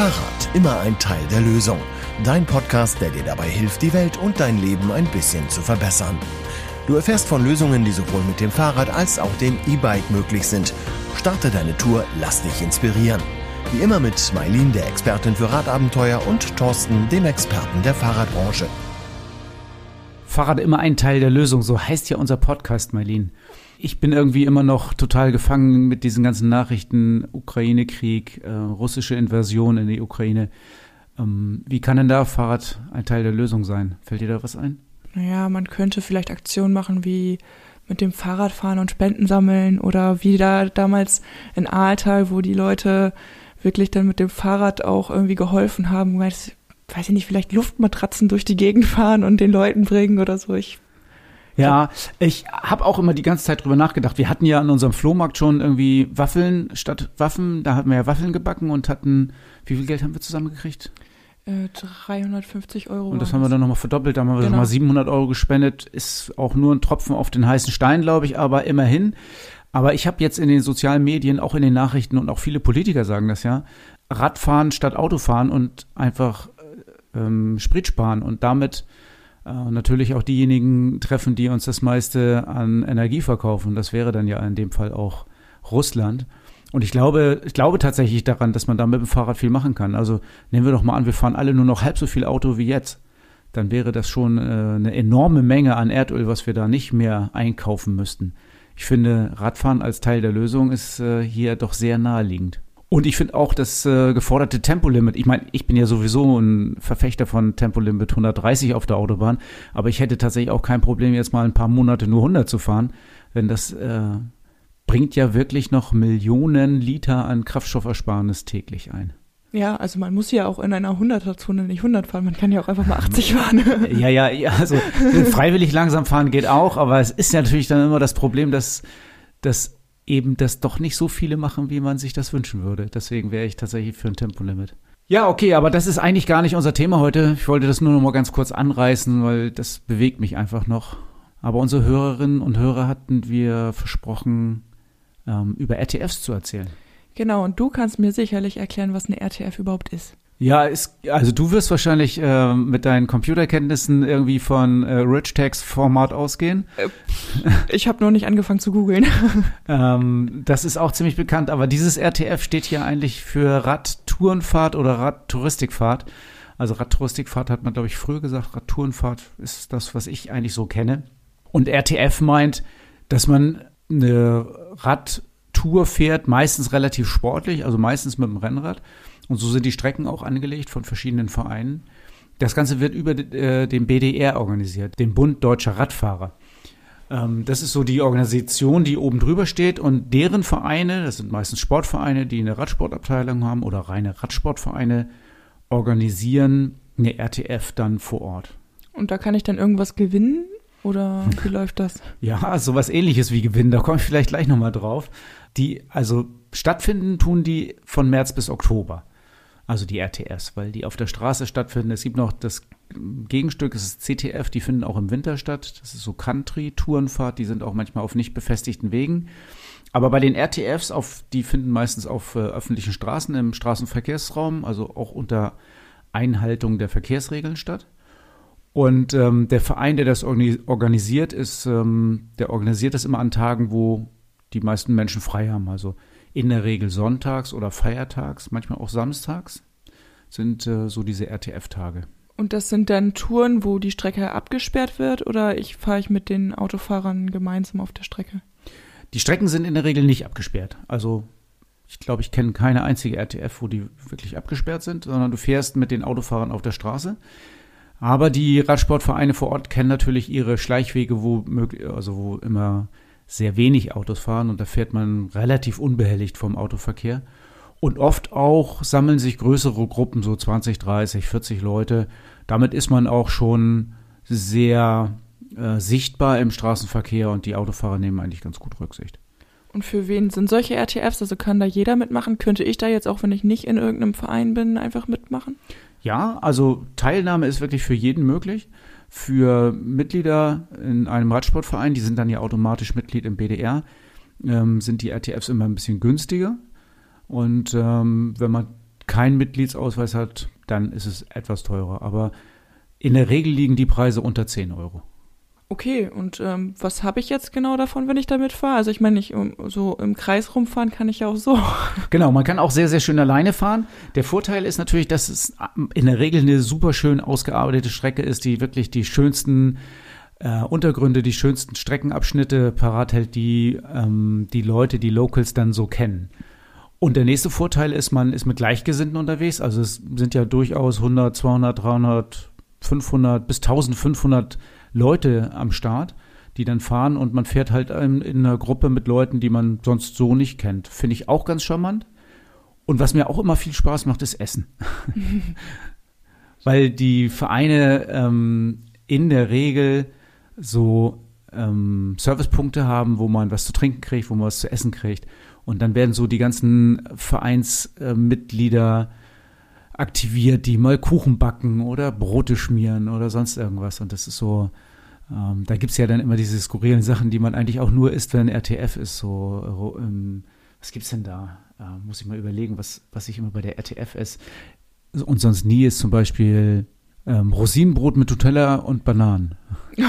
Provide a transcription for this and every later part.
Fahrrad, immer ein Teil der Lösung. Dein Podcast, der dir dabei hilft, die Welt und dein Leben ein bisschen zu verbessern. Du erfährst von Lösungen, die sowohl mit dem Fahrrad als auch dem E-Bike möglich sind. Starte deine Tour, lass dich inspirieren. Wie immer mit Mailin, der Expertin für Radabenteuer, und Thorsten, dem Experten der Fahrradbranche. Fahrrad immer ein Teil der Lösung, so heißt ja unser Podcast, Mailin. Ich bin irgendwie immer noch total gefangen mit diesen ganzen Nachrichten, Ukraine-Krieg, äh, russische Invasion in die Ukraine. Ähm, wie kann denn da Fahrrad ein Teil der Lösung sein? Fällt dir da was ein? Naja, man könnte vielleicht Aktionen machen wie mit dem Fahrrad fahren und Spenden sammeln oder wie da damals in Aaltal, wo die Leute wirklich dann mit dem Fahrrad auch irgendwie geholfen haben, weiß, weiß ich nicht, vielleicht Luftmatratzen durch die Gegend fahren und den Leuten bringen oder so. Ich ja, ich habe auch immer die ganze Zeit drüber nachgedacht. Wir hatten ja an unserem Flohmarkt schon irgendwie Waffeln statt Waffen. Da hatten wir ja Waffeln gebacken und hatten, wie viel Geld haben wir zusammengekriegt? 350 äh, Euro. Und das haben wir dann nochmal verdoppelt, da haben wir genau. nochmal 700 Euro gespendet. Ist auch nur ein Tropfen auf den heißen Stein, glaube ich, aber immerhin. Aber ich habe jetzt in den sozialen Medien, auch in den Nachrichten und auch viele Politiker sagen das ja, Radfahren statt Autofahren und einfach äh, ähm, Sprit sparen und damit äh, natürlich auch diejenigen treffen, die uns das meiste an Energie verkaufen. Das wäre dann ja in dem Fall auch Russland. Und ich glaube, ich glaube tatsächlich daran, dass man da mit dem Fahrrad viel machen kann. Also nehmen wir doch mal an, wir fahren alle nur noch halb so viel Auto wie jetzt. Dann wäre das schon äh, eine enorme Menge an Erdöl, was wir da nicht mehr einkaufen müssten. Ich finde, Radfahren als Teil der Lösung ist äh, hier doch sehr naheliegend. Und ich finde auch das äh, geforderte Tempolimit. Ich meine, ich bin ja sowieso ein Verfechter von Tempolimit 130 auf der Autobahn, aber ich hätte tatsächlich auch kein Problem, jetzt mal ein paar Monate nur 100 zu fahren, wenn das äh, bringt ja wirklich noch Millionen Liter an Kraftstoffersparnis täglich ein. Ja, also man muss ja auch in einer 100er-Zone nicht 100 fahren, man kann ja auch einfach mal 80 fahren. ja, ja, ja, also freiwillig langsam fahren geht auch, aber es ist ja natürlich dann immer das Problem, dass, dass eben das doch nicht so viele machen, wie man sich das wünschen würde. Deswegen wäre ich tatsächlich für ein Tempolimit. Ja, okay, aber das ist eigentlich gar nicht unser Thema heute. Ich wollte das nur noch mal ganz kurz anreißen, weil das bewegt mich einfach noch. Aber unsere Hörerinnen und Hörer hatten wir versprochen, ähm, über RTFs zu erzählen. Genau, und du kannst mir sicherlich erklären, was eine RTF überhaupt ist. Ja, ist, also du wirst wahrscheinlich äh, mit deinen Computerkenntnissen irgendwie von äh, Rich Text Format ausgehen. Äh, ich habe noch nicht angefangen zu googeln. ähm, das ist auch ziemlich bekannt, aber dieses RTF steht hier eigentlich für Radtourenfahrt oder Radtouristikfahrt. Also Radtouristikfahrt hat man, glaube ich, früher gesagt. Radtourenfahrt ist das, was ich eigentlich so kenne. Und RTF meint, dass man eine Radtour fährt, meistens relativ sportlich, also meistens mit dem Rennrad. Und so sind die Strecken auch angelegt von verschiedenen Vereinen. Das Ganze wird über äh, den BDR organisiert, den Bund Deutscher Radfahrer. Ähm, das ist so die Organisation, die oben drüber steht und deren Vereine, das sind meistens Sportvereine, die eine Radsportabteilung haben oder reine Radsportvereine, organisieren eine RTF dann vor Ort. Und da kann ich dann irgendwas gewinnen? Oder wie läuft das? Ja, sowas ähnliches wie Gewinn, da komme ich vielleicht gleich nochmal drauf. Die, also stattfinden tun die von März bis Oktober. Also die RTS, weil die auf der Straße stattfinden. Es gibt noch das Gegenstück, das ist CTF, die finden auch im Winter statt. Das ist so Country-Tourenfahrt, die sind auch manchmal auf nicht befestigten Wegen. Aber bei den RTFs, auf, die finden meistens auf äh, öffentlichen Straßen im Straßenverkehrsraum, also auch unter Einhaltung der Verkehrsregeln statt. Und ähm, der Verein, der das organisiert, ist, ähm, der organisiert das immer an Tagen, wo die meisten Menschen frei haben. Also in der Regel sonntags oder feiertags, manchmal auch samstags sind äh, so diese RTF-Tage. Und das sind dann Touren, wo die Strecke abgesperrt wird oder ich fahre ich mit den Autofahrern gemeinsam auf der Strecke? Die Strecken sind in der Regel nicht abgesperrt. Also ich glaube, ich kenne keine einzige RTF, wo die wirklich abgesperrt sind, sondern du fährst mit den Autofahrern auf der Straße. Aber die Radsportvereine vor Ort kennen natürlich ihre Schleichwege, wo möglich, also wo immer sehr wenig Autos fahren und da fährt man relativ unbehelligt vom Autoverkehr. Und oft auch sammeln sich größere Gruppen, so 20, 30, 40 Leute. Damit ist man auch schon sehr äh, sichtbar im Straßenverkehr und die Autofahrer nehmen eigentlich ganz gut Rücksicht. Und für wen sind solche RTFs? Also kann da jeder mitmachen? Könnte ich da jetzt auch, wenn ich nicht in irgendeinem Verein bin, einfach mitmachen? Ja, also Teilnahme ist wirklich für jeden möglich. Für Mitglieder in einem Radsportverein, die sind dann ja automatisch Mitglied im BDR, ähm, sind die RTFs immer ein bisschen günstiger. Und ähm, wenn man keinen Mitgliedsausweis hat, dann ist es etwas teurer. Aber in der Regel liegen die Preise unter 10 Euro. Okay, und ähm, was habe ich jetzt genau davon, wenn ich damit fahre? Also ich meine, ich so im Kreis rumfahren kann ich ja auch so. Genau, man kann auch sehr, sehr schön alleine fahren. Der Vorteil ist natürlich, dass es in der Regel eine super schön ausgearbeitete Strecke ist, die wirklich die schönsten äh, Untergründe, die schönsten Streckenabschnitte parat hält, die ähm, die Leute, die Locals dann so kennen. Und der nächste Vorteil ist, man ist mit Gleichgesinnten unterwegs. Also es sind ja durchaus 100, 200, 300, 500 bis 1500 Leute am Start, die dann fahren und man fährt halt in, in einer Gruppe mit Leuten, die man sonst so nicht kennt. Finde ich auch ganz charmant. Und was mir auch immer viel Spaß macht, ist Essen. Weil die Vereine ähm, in der Regel so ähm, Servicepunkte haben, wo man was zu trinken kriegt, wo man was zu essen kriegt. Und dann werden so die ganzen Vereinsmitglieder äh, aktiviert, die mal Kuchen backen oder Brote schmieren oder sonst irgendwas. Und das ist so, ähm, da gibt es ja dann immer diese skurrilen Sachen, die man eigentlich auch nur isst, wenn RTF ist. So, ähm, was gibt's denn da? Äh, muss ich mal überlegen, was, was ich immer bei der RTF esse. Und sonst nie ist zum Beispiel ähm, Rosinenbrot mit Nutella und Bananen.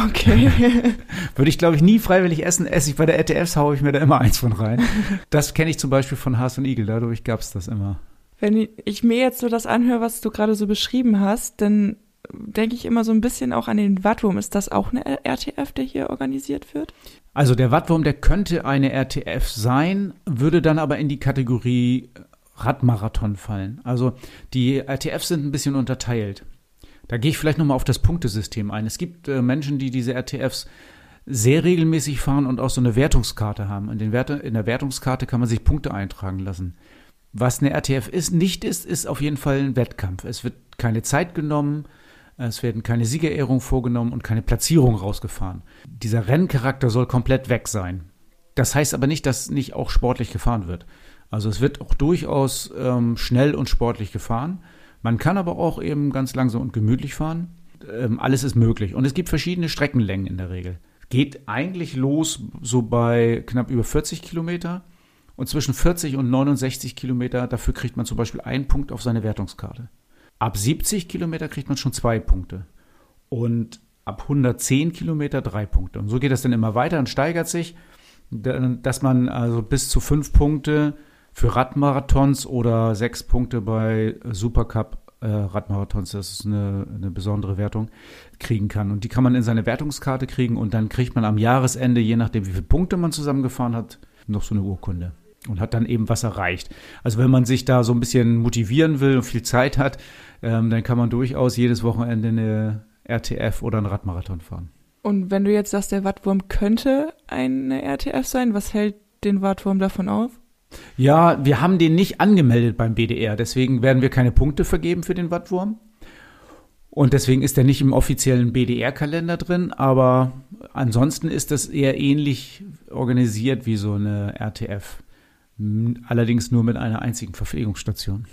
Okay. Würde ich, glaube ich, nie freiwillig essen. Esse ich bei der RTFs, haue ich mir da immer eins von rein. Das kenne ich zum Beispiel von Haas und Igel, dadurch gab es das immer. Wenn ich mir jetzt so das anhöre, was du gerade so beschrieben hast, dann denke ich immer so ein bisschen auch an den Wattwurm. Ist das auch eine RTF, der hier organisiert wird? Also der Wattwurm, der könnte eine RTF sein, würde dann aber in die Kategorie Radmarathon fallen. Also die RTFs sind ein bisschen unterteilt. Da gehe ich vielleicht nochmal auf das Punktesystem ein. Es gibt äh, Menschen, die diese RTFs sehr regelmäßig fahren und auch so eine Wertungskarte haben. In, den Werte, in der Wertungskarte kann man sich Punkte eintragen lassen. Was eine RTF ist, nicht ist, ist auf jeden Fall ein Wettkampf. Es wird keine Zeit genommen, es werden keine Siegerehrungen vorgenommen und keine Platzierung rausgefahren. Dieser Renncharakter soll komplett weg sein. Das heißt aber nicht, dass nicht auch sportlich gefahren wird. Also es wird auch durchaus ähm, schnell und sportlich gefahren. Man kann aber auch eben ganz langsam und gemütlich fahren. Ähm, alles ist möglich. Und es gibt verschiedene Streckenlängen in der Regel. Geht eigentlich los so bei knapp über 40 Kilometer und zwischen 40 und 69 Kilometer, dafür kriegt man zum Beispiel einen Punkt auf seine Wertungskarte. Ab 70 Kilometer kriegt man schon zwei Punkte. Und ab 110 Kilometer drei Punkte. Und so geht das dann immer weiter und steigert sich, dass man also bis zu fünf Punkte für Radmarathons oder sechs Punkte bei Supercup äh, Radmarathons, das ist eine, eine besondere Wertung, kriegen kann. Und die kann man in seine Wertungskarte kriegen und dann kriegt man am Jahresende, je nachdem wie viele Punkte man zusammengefahren hat, noch so eine Urkunde und hat dann eben was erreicht. Also wenn man sich da so ein bisschen motivieren will und viel Zeit hat, ähm, dann kann man durchaus jedes Wochenende eine RTF oder einen Radmarathon fahren. Und wenn du jetzt sagst, der Wattwurm könnte eine RTF sein, was hält den Wattwurm davon auf? Ja, wir haben den nicht angemeldet beim BDR, deswegen werden wir keine Punkte vergeben für den Wattwurm. Und deswegen ist er nicht im offiziellen BDR-Kalender drin, aber ansonsten ist das eher ähnlich organisiert wie so eine RTF. Allerdings nur mit einer einzigen Verpflegungsstation.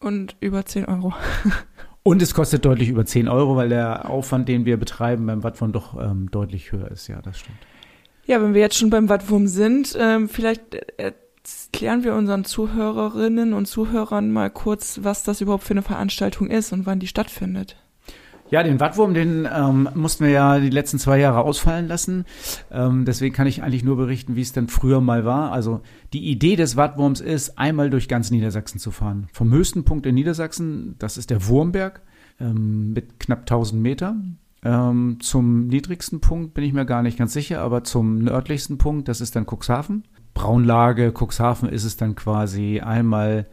Und über 10 Euro. Und es kostet deutlich über 10 Euro, weil der Aufwand, den wir betreiben beim Wattwurm doch ähm, deutlich höher ist. Ja, das stimmt. Ja, wenn wir jetzt schon beim Wattwurm sind, ähm, vielleicht erklären wir unseren Zuhörerinnen und Zuhörern mal kurz, was das überhaupt für eine Veranstaltung ist und wann die stattfindet. Ja, den Wattwurm, den ähm, mussten wir ja die letzten zwei Jahre ausfallen lassen. Ähm, deswegen kann ich eigentlich nur berichten, wie es denn früher mal war. Also die Idee des Wattwurms ist, einmal durch ganz Niedersachsen zu fahren. Vom höchsten Punkt in Niedersachsen, das ist der Wurmberg ähm, mit knapp 1000 Meter. Ähm, zum niedrigsten Punkt bin ich mir gar nicht ganz sicher, aber zum nördlichsten Punkt, das ist dann Cuxhaven. Braunlage, Cuxhaven ist es dann quasi einmal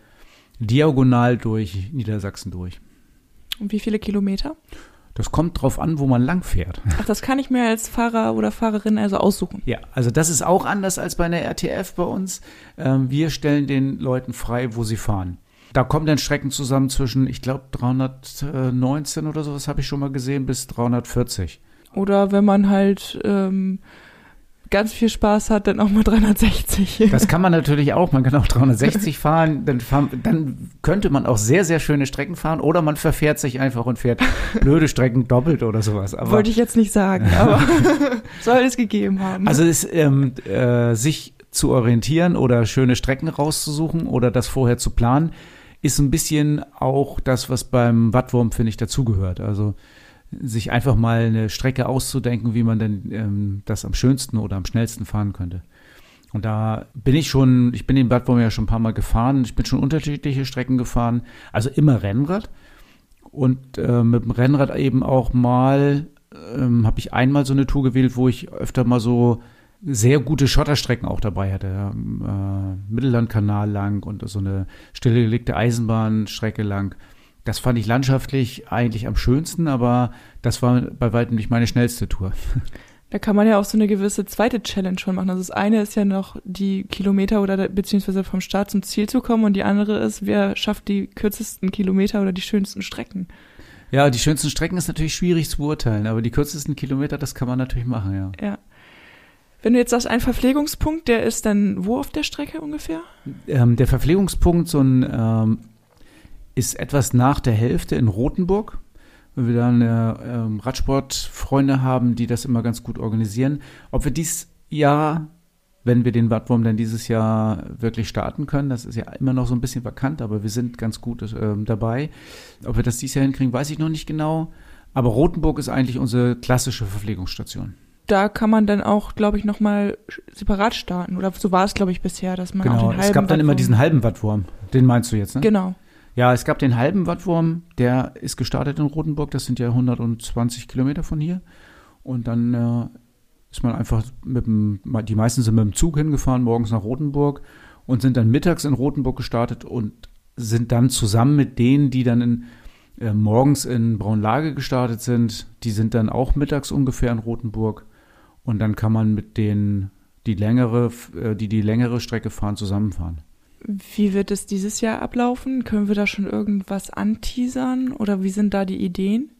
diagonal durch Niedersachsen durch. Und wie viele Kilometer? Das kommt drauf an, wo man lang fährt. Ach, das kann ich mir als Fahrer oder Fahrerin also aussuchen. Ja, also das ist auch anders als bei einer RTF bei uns. Ähm, wir stellen den Leuten frei, wo sie fahren. Da kommen dann Strecken zusammen zwischen, ich glaube, 319 oder sowas habe ich schon mal gesehen, bis 340. Oder wenn man halt ähm, ganz viel Spaß hat, dann auch mal 360. Das kann man natürlich auch. Man kann auch 360 fahren. Dann, fahren, dann könnte man auch sehr, sehr schöne Strecken fahren. Oder man verfährt sich einfach und fährt blöde Strecken doppelt oder sowas. Aber, Wollte ich jetzt nicht sagen, aber soll es gegeben haben. Also es, ähm, äh, sich zu orientieren oder schöne Strecken rauszusuchen oder das vorher zu planen, ist ein bisschen auch das, was beim Wattwurm, finde ich, dazugehört. Also sich einfach mal eine Strecke auszudenken, wie man denn ähm, das am schönsten oder am schnellsten fahren könnte. Und da bin ich schon, ich bin den Wattwurm ja schon ein paar Mal gefahren. Ich bin schon unterschiedliche Strecken gefahren. Also immer Rennrad. Und äh, mit dem Rennrad eben auch mal, ähm, habe ich einmal so eine Tour gewählt, wo ich öfter mal so sehr gute Schotterstrecken auch dabei hatte. Äh, Mittellandkanal lang und so eine stillgelegte Eisenbahnstrecke lang. Das fand ich landschaftlich eigentlich am schönsten, aber das war bei weitem nicht meine schnellste Tour. Da kann man ja auch so eine gewisse zweite Challenge schon machen. Also das eine ist ja noch die Kilometer oder beziehungsweise vom Start zum Ziel zu kommen und die andere ist, wer schafft die kürzesten Kilometer oder die schönsten Strecken. Ja, die schönsten Strecken ist natürlich schwierig zu beurteilen, aber die kürzesten Kilometer, das kann man natürlich machen, ja. Ja. Wenn du jetzt sagst, ein Verpflegungspunkt, der ist dann wo auf der Strecke ungefähr? Ähm, der Verpflegungspunkt so ein, ähm, ist etwas nach der Hälfte in Rothenburg weil wir da eine ähm, Radsportfreunde haben, die das immer ganz gut organisieren. Ob wir dies Jahr, wenn wir den Wattwurm dann dieses Jahr wirklich starten können, das ist ja immer noch so ein bisschen vakant, aber wir sind ganz gut äh, dabei. Ob wir das dieses Jahr hinkriegen, weiß ich noch nicht genau. Aber Rothenburg ist eigentlich unsere klassische Verpflegungsstation da kann man dann auch, glaube ich, nochmal separat starten. Oder so war es, glaube ich, bisher, dass man genau, auch den halben es gab dann Wattwurm immer diesen halben Wattwurm. Den meinst du jetzt, ne? Genau. Ja, es gab den halben Wattwurm, der ist gestartet in Rotenburg, das sind ja 120 Kilometer von hier. Und dann äh, ist man einfach mit dem, die meisten sind mit dem Zug hingefahren, morgens nach Rotenburg und sind dann mittags in Rotenburg gestartet und sind dann zusammen mit denen, die dann in, äh, morgens in Braunlage gestartet sind, die sind dann auch mittags ungefähr in Rotenburg. Und dann kann man mit denen, die längere, äh, die die längere Strecke fahren, zusammenfahren. Wie wird es dieses Jahr ablaufen? Können wir da schon irgendwas anteasern oder wie sind da die Ideen?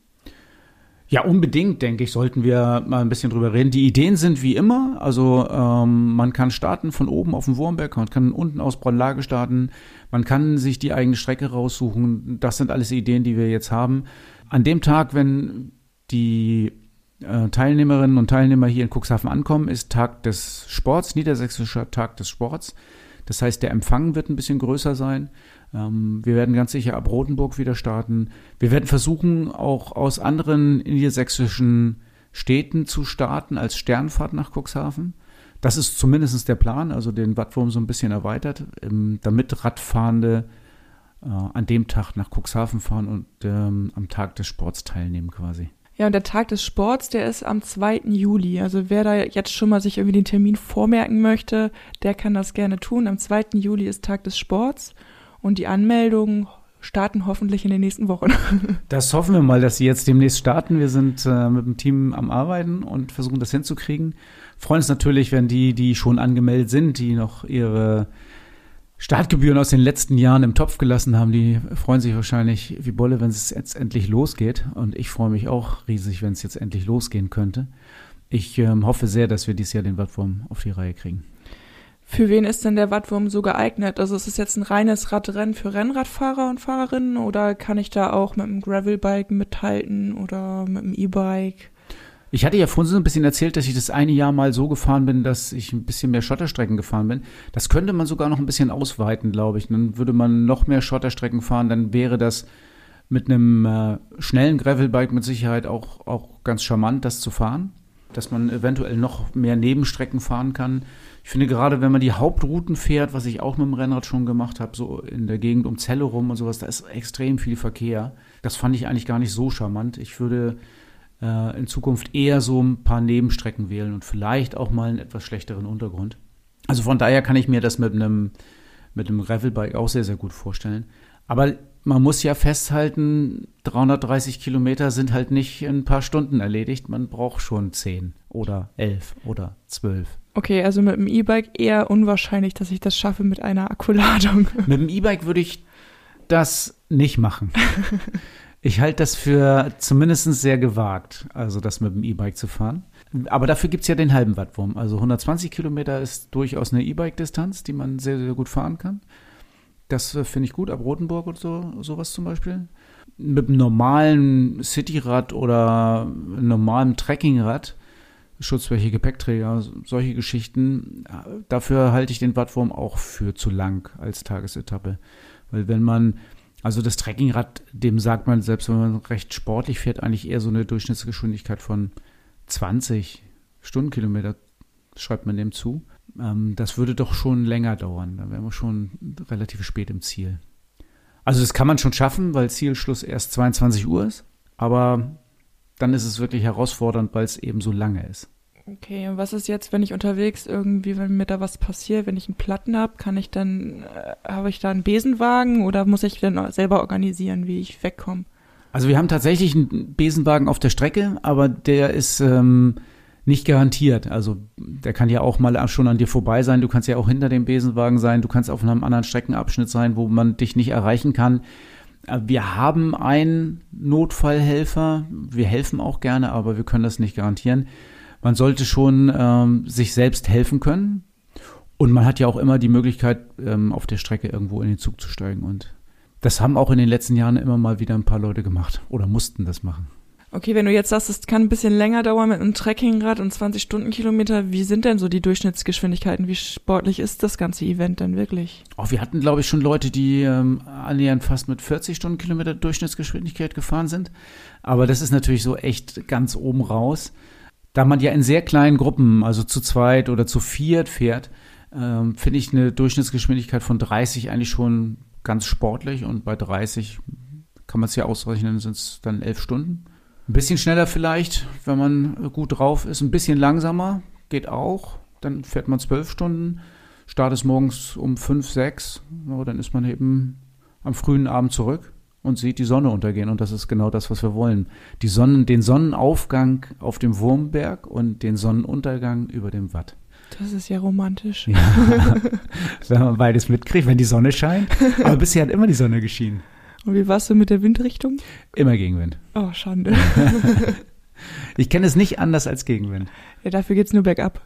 Ja, unbedingt, denke ich, sollten wir mal ein bisschen drüber reden. Die Ideen sind wie immer, also ähm, man kann starten von oben auf dem Wurmberg, man kann unten aus Braunlage starten, man kann sich die eigene Strecke raussuchen. Das sind alles Ideen, die wir jetzt haben. An dem Tag, wenn die äh, Teilnehmerinnen und Teilnehmer hier in Cuxhaven ankommen, ist Tag des Sports, Niedersächsischer Tag des Sports. Das heißt, der Empfang wird ein bisschen größer sein. Ähm, wir werden ganz sicher ab Rotenburg wieder starten. Wir werden versuchen, auch aus anderen niedersächsischen Städten zu starten als Sternfahrt nach Cuxhaven. Das ist zumindest der Plan, also den Wattwurm so ein bisschen erweitert, ähm, damit Radfahrende äh, an dem Tag nach Cuxhaven fahren und ähm, am Tag des Sports teilnehmen quasi. Ja, und der Tag des Sports, der ist am 2. Juli. Also wer da jetzt schon mal sich irgendwie den Termin vormerken möchte, der kann das gerne tun. Am 2. Juli ist Tag des Sports und die Anmeldungen starten hoffentlich in den nächsten Wochen. Das hoffen wir mal, dass sie jetzt demnächst starten. Wir sind äh, mit dem Team am Arbeiten und versuchen das hinzukriegen. Freuen uns natürlich, wenn die, die schon angemeldet sind, die noch ihre Startgebühren aus den letzten Jahren im Topf gelassen haben, die freuen sich wahrscheinlich wie Bolle, wenn es jetzt endlich losgeht. Und ich freue mich auch riesig, wenn es jetzt endlich losgehen könnte. Ich ähm, hoffe sehr, dass wir dieses Jahr den Wattwurm auf die Reihe kriegen. Für wen ist denn der Wattwurm so geeignet? Also ist es jetzt ein reines Radrennen für Rennradfahrer und Fahrerinnen oder kann ich da auch mit einem Gravelbike mithalten oder mit einem E-Bike? Ich hatte ja vorhin so ein bisschen erzählt, dass ich das eine Jahr mal so gefahren bin, dass ich ein bisschen mehr Schotterstrecken gefahren bin. Das könnte man sogar noch ein bisschen ausweiten, glaube ich. Dann würde man noch mehr Schotterstrecken fahren, dann wäre das mit einem äh, schnellen Gravelbike mit Sicherheit auch, auch ganz charmant, das zu fahren. Dass man eventuell noch mehr Nebenstrecken fahren kann. Ich finde gerade, wenn man die Hauptrouten fährt, was ich auch mit dem Rennrad schon gemacht habe, so in der Gegend um Celle rum und sowas, da ist extrem viel Verkehr. Das fand ich eigentlich gar nicht so charmant. Ich würde in Zukunft eher so ein paar Nebenstrecken wählen und vielleicht auch mal einen etwas schlechteren Untergrund. Also von daher kann ich mir das mit einem, mit einem Gravelbike auch sehr, sehr gut vorstellen. Aber man muss ja festhalten, 330 Kilometer sind halt nicht in ein paar Stunden erledigt. Man braucht schon 10 oder 11 oder 12. Okay, also mit dem E-Bike eher unwahrscheinlich, dass ich das schaffe mit einer Akkuladung. Mit dem E-Bike würde ich das nicht machen. Ich halte das für zumindest sehr gewagt, also das mit dem E-Bike zu fahren. Aber dafür gibt es ja den halben Wattwurm. Also 120 Kilometer ist durchaus eine E-Bike-Distanz, die man sehr, sehr gut fahren kann. Das äh, finde ich gut, ab Rotenburg oder so, sowas zum Beispiel. Mit einem normalen Cityrad oder einem normalen Trekkingrad, Schutzwäche, Gepäckträger, solche Geschichten, dafür halte ich den Wattwurm auch für zu lang als Tagesetappe Weil wenn man, also das Trekkingrad, dem sagt man, selbst wenn man recht sportlich fährt, eigentlich eher so eine Durchschnittsgeschwindigkeit von 20 Stundenkilometer, schreibt man dem zu. Ähm, das würde doch schon länger dauern. Da wären wir schon relativ spät im Ziel. Also das kann man schon schaffen, weil Zielschluss erst 22 Uhr ist. Aber dann ist es wirklich herausfordernd, weil es eben so lange ist. Okay, und was ist jetzt, wenn ich unterwegs irgendwie, wenn mir da was passiert, wenn ich einen Platten habe, kann ich dann, äh, habe ich da einen Besenwagen oder muss ich dann selber organisieren, wie ich wegkomme? Also wir haben tatsächlich einen Besenwagen auf der Strecke, aber der ist ähm, nicht garantiert. Also der kann ja auch mal schon an dir vorbei sein. Du kannst ja auch hinter dem Besenwagen sein. Du kannst auf einem anderen Streckenabschnitt sein, wo man dich nicht erreichen kann. Äh, wir haben einen Notfallhelfer. Wir helfen auch gerne, aber wir können das nicht garantieren. Man sollte schon ähm, sich selbst helfen können. Und man hat ja auch immer die Möglichkeit, ähm, auf der Strecke irgendwo in den Zug zu steigen. Und das haben auch in den letzten Jahren immer mal wieder ein paar Leute gemacht oder mussten das machen. Okay, wenn du jetzt sagst, es kann ein bisschen länger dauern mit einem Trekkingrad und 20 Stundenkilometer, wie sind denn so die Durchschnittsgeschwindigkeiten? Wie sportlich ist das ganze Event denn wirklich? Oh, wir hatten, glaube ich, schon Leute, die ähm, annähernd fast mit 40 Stundenkilometer Durchschnittsgeschwindigkeit gefahren sind. Aber das ist natürlich so echt ganz oben raus. Da man ja in sehr kleinen Gruppen, also zu zweit oder zu viert fährt, ähm, finde ich eine Durchschnittsgeschwindigkeit von 30 eigentlich schon ganz sportlich und bei 30 kann man es ja ausrechnen, sind es dann elf Stunden. Ein bisschen schneller vielleicht, wenn man gut drauf ist. Ein bisschen langsamer geht auch. Dann fährt man zwölf Stunden. Start ist morgens um fünf, sechs. Ja, dann ist man eben am frühen Abend zurück und sieht die Sonne untergehen. Und das ist genau das, was wir wollen. Die Sonnen, den Sonnenaufgang auf dem Wurmberg und den Sonnenuntergang über dem Watt. Das ist ja romantisch. Ja, wenn man beides mitkriegt, wenn die Sonne scheint. Aber bisher hat immer die Sonne geschienen. Und wie warst du mit der Windrichtung? Immer Gegenwind. Oh, Schande. ich kenne es nicht anders als Gegenwind. Ja, dafür geht es nur bergab.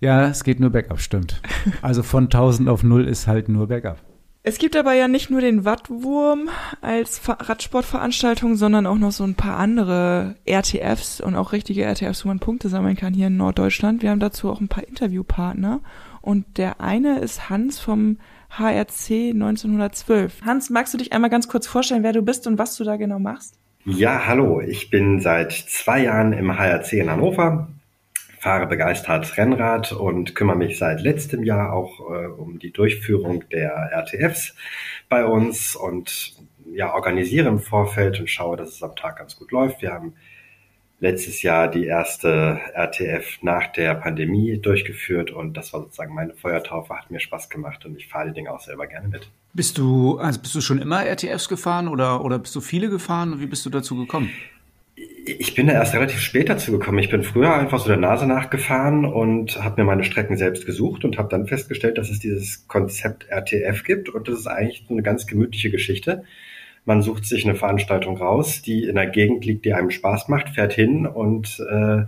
Ja, es geht nur bergab, stimmt. Also von 1000 auf 0 ist halt nur bergab. Es gibt aber ja nicht nur den Wattwurm als Radsportveranstaltung, sondern auch noch so ein paar andere RTFs und auch richtige RTFs, wo man Punkte sammeln kann hier in Norddeutschland. Wir haben dazu auch ein paar Interviewpartner und der eine ist Hans vom HRC 1912. Hans, magst du dich einmal ganz kurz vorstellen, wer du bist und was du da genau machst? Ja, hallo. Ich bin seit zwei Jahren im HRC in Hannover, fahre begeistert Rennrad und kümmere mich seit letztem Jahr auch äh, um die Durchführung der RTFs bei uns und ja, organisiere im Vorfeld und schaue, dass es am Tag ganz gut läuft. Wir haben letztes Jahr die erste RTF nach der Pandemie durchgeführt und das war sozusagen meine Feuertaufe, hat mir Spaß gemacht und ich fahre die Dinge auch selber gerne mit. Bist du, also bist du schon immer RTFs gefahren oder, oder bist du viele gefahren? Wie bist du dazu gekommen? Ich bin da erst relativ spät dazu gekommen. Ich bin früher einfach so der Nase nachgefahren und habe mir meine Strecken selbst gesucht und habe dann festgestellt, dass es dieses Konzept RTF gibt und das ist eigentlich eine ganz gemütliche Geschichte. Man sucht sich eine Veranstaltung raus, die in der Gegend liegt, die einem Spaß macht, fährt hin und äh,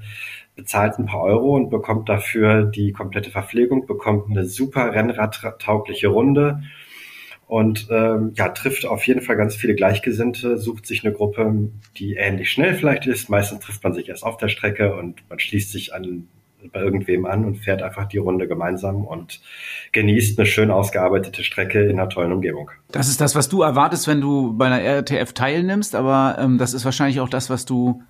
bezahlt ein paar Euro und bekommt dafür die komplette Verpflegung, bekommt eine super rennradtaugliche Runde und ähm, ja, trifft auf jeden Fall ganz viele Gleichgesinnte, sucht sich eine Gruppe, die ähnlich schnell vielleicht ist. Meistens trifft man sich erst auf der Strecke und man schließt sich an bei irgendwem an und fährt einfach die Runde gemeinsam und genießt eine schön ausgearbeitete Strecke in einer tollen Umgebung. Das ist das, was du erwartest, wenn du bei einer RTF teilnimmst, aber ähm, das ist wahrscheinlich auch das, was du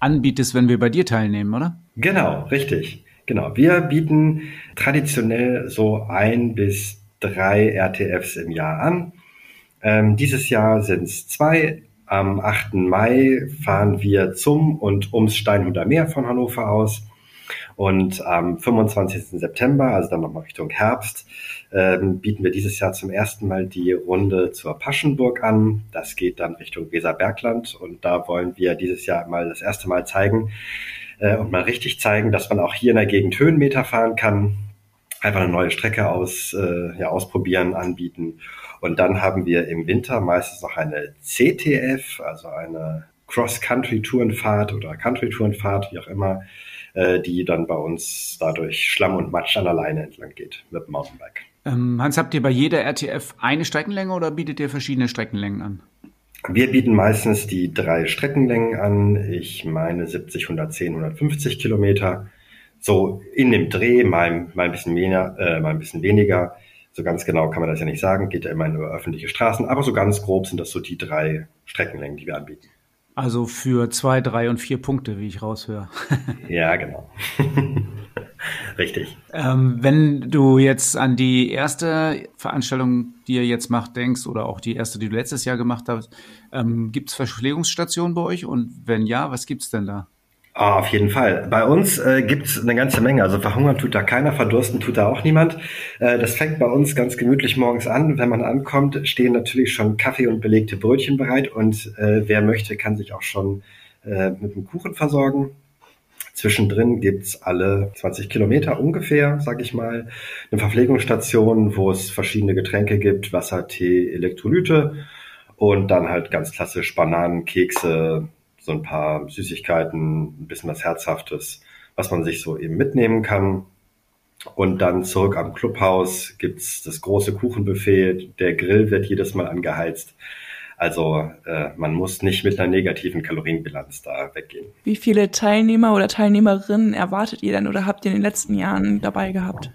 anbietest, wenn wir bei dir teilnehmen, oder? Genau, richtig. Genau. Wir bieten traditionell so ein bis drei RTFs im Jahr an. Ähm, dieses Jahr sind es zwei. Am 8. Mai fahren wir zum und ums Steinhuder Meer von Hannover aus. Und am 25. September, also dann nochmal Richtung Herbst, ähm, bieten wir dieses Jahr zum ersten Mal die Runde zur Paschenburg an. Das geht dann Richtung Weserbergland und da wollen wir dieses Jahr mal das erste Mal zeigen äh, und mal richtig zeigen, dass man auch hier in der Gegend Höhenmeter fahren kann, einfach eine neue Strecke aus, äh, ja, ausprobieren, anbieten. Und dann haben wir im Winter meistens noch eine CTF, also eine Cross-Country-Tourenfahrt oder Country-Tourenfahrt, wie auch immer, äh, die dann bei uns dadurch Schlamm und Matsch an der Leine entlang geht mit dem Mountainbike. Ähm, Hans, habt ihr bei jeder RTF eine Streckenlänge oder bietet ihr verschiedene Streckenlängen an? Wir bieten meistens die drei Streckenlängen an. Ich meine 70, 110, 150 Kilometer. So in dem Dreh, mal, mal ein bisschen mehr, äh, mal ein bisschen weniger So ganz genau kann man das ja nicht sagen, geht ja immer über öffentliche Straßen, aber so ganz grob sind das so die drei Streckenlängen, die wir anbieten. Also für zwei, drei und vier Punkte, wie ich raushöre. ja, genau. Richtig. Ähm, wenn du jetzt an die erste Veranstaltung, die ihr jetzt macht, denkst, oder auch die erste, die du letztes Jahr gemacht hast, ähm, gibt es Verpflegungsstationen bei euch? Und wenn ja, was gibt es denn da? Ah, auf jeden Fall. Bei uns äh, gibt es eine ganze Menge. Also verhungern tut da keiner, verdursten tut da auch niemand. Äh, das fängt bei uns ganz gemütlich morgens an. Wenn man ankommt, stehen natürlich schon Kaffee und belegte Brötchen bereit und äh, wer möchte, kann sich auch schon äh, mit dem Kuchen versorgen. Zwischendrin gibt's alle 20 Kilometer ungefähr, sag ich mal, eine Verpflegungsstation, wo es verschiedene Getränke gibt, Wasser, Tee, Elektrolyte und dann halt ganz klassisch Bananen, Kekse, so ein paar Süßigkeiten, ein bisschen was Herzhaftes, was man sich so eben mitnehmen kann. Und dann zurück am Clubhaus gibt's das große Kuchenbuffet. Der Grill wird jedes Mal angeheizt. Also äh, man muss nicht mit einer negativen Kalorienbilanz da weggehen. Wie viele Teilnehmer oder Teilnehmerinnen erwartet ihr denn oder habt ihr in den letzten Jahren dabei gehabt?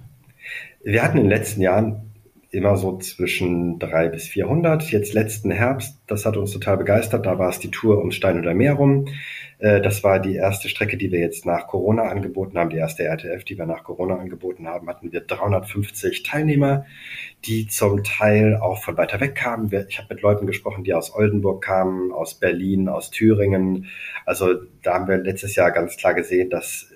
Wir hatten in den letzten Jahren immer so zwischen drei bis 400. Jetzt letzten Herbst, das hat uns total begeistert. Da war es die Tour um Stein oder Meer rum. Äh, das war die erste Strecke, die wir jetzt nach Corona angeboten haben. Die erste RTF, die wir nach Corona angeboten haben, hatten wir 350 Teilnehmer, die zum Teil auch von weiter weg kamen. Ich habe mit Leuten gesprochen, die aus Oldenburg kamen, aus Berlin, aus Thüringen. Also da haben wir letztes Jahr ganz klar gesehen, dass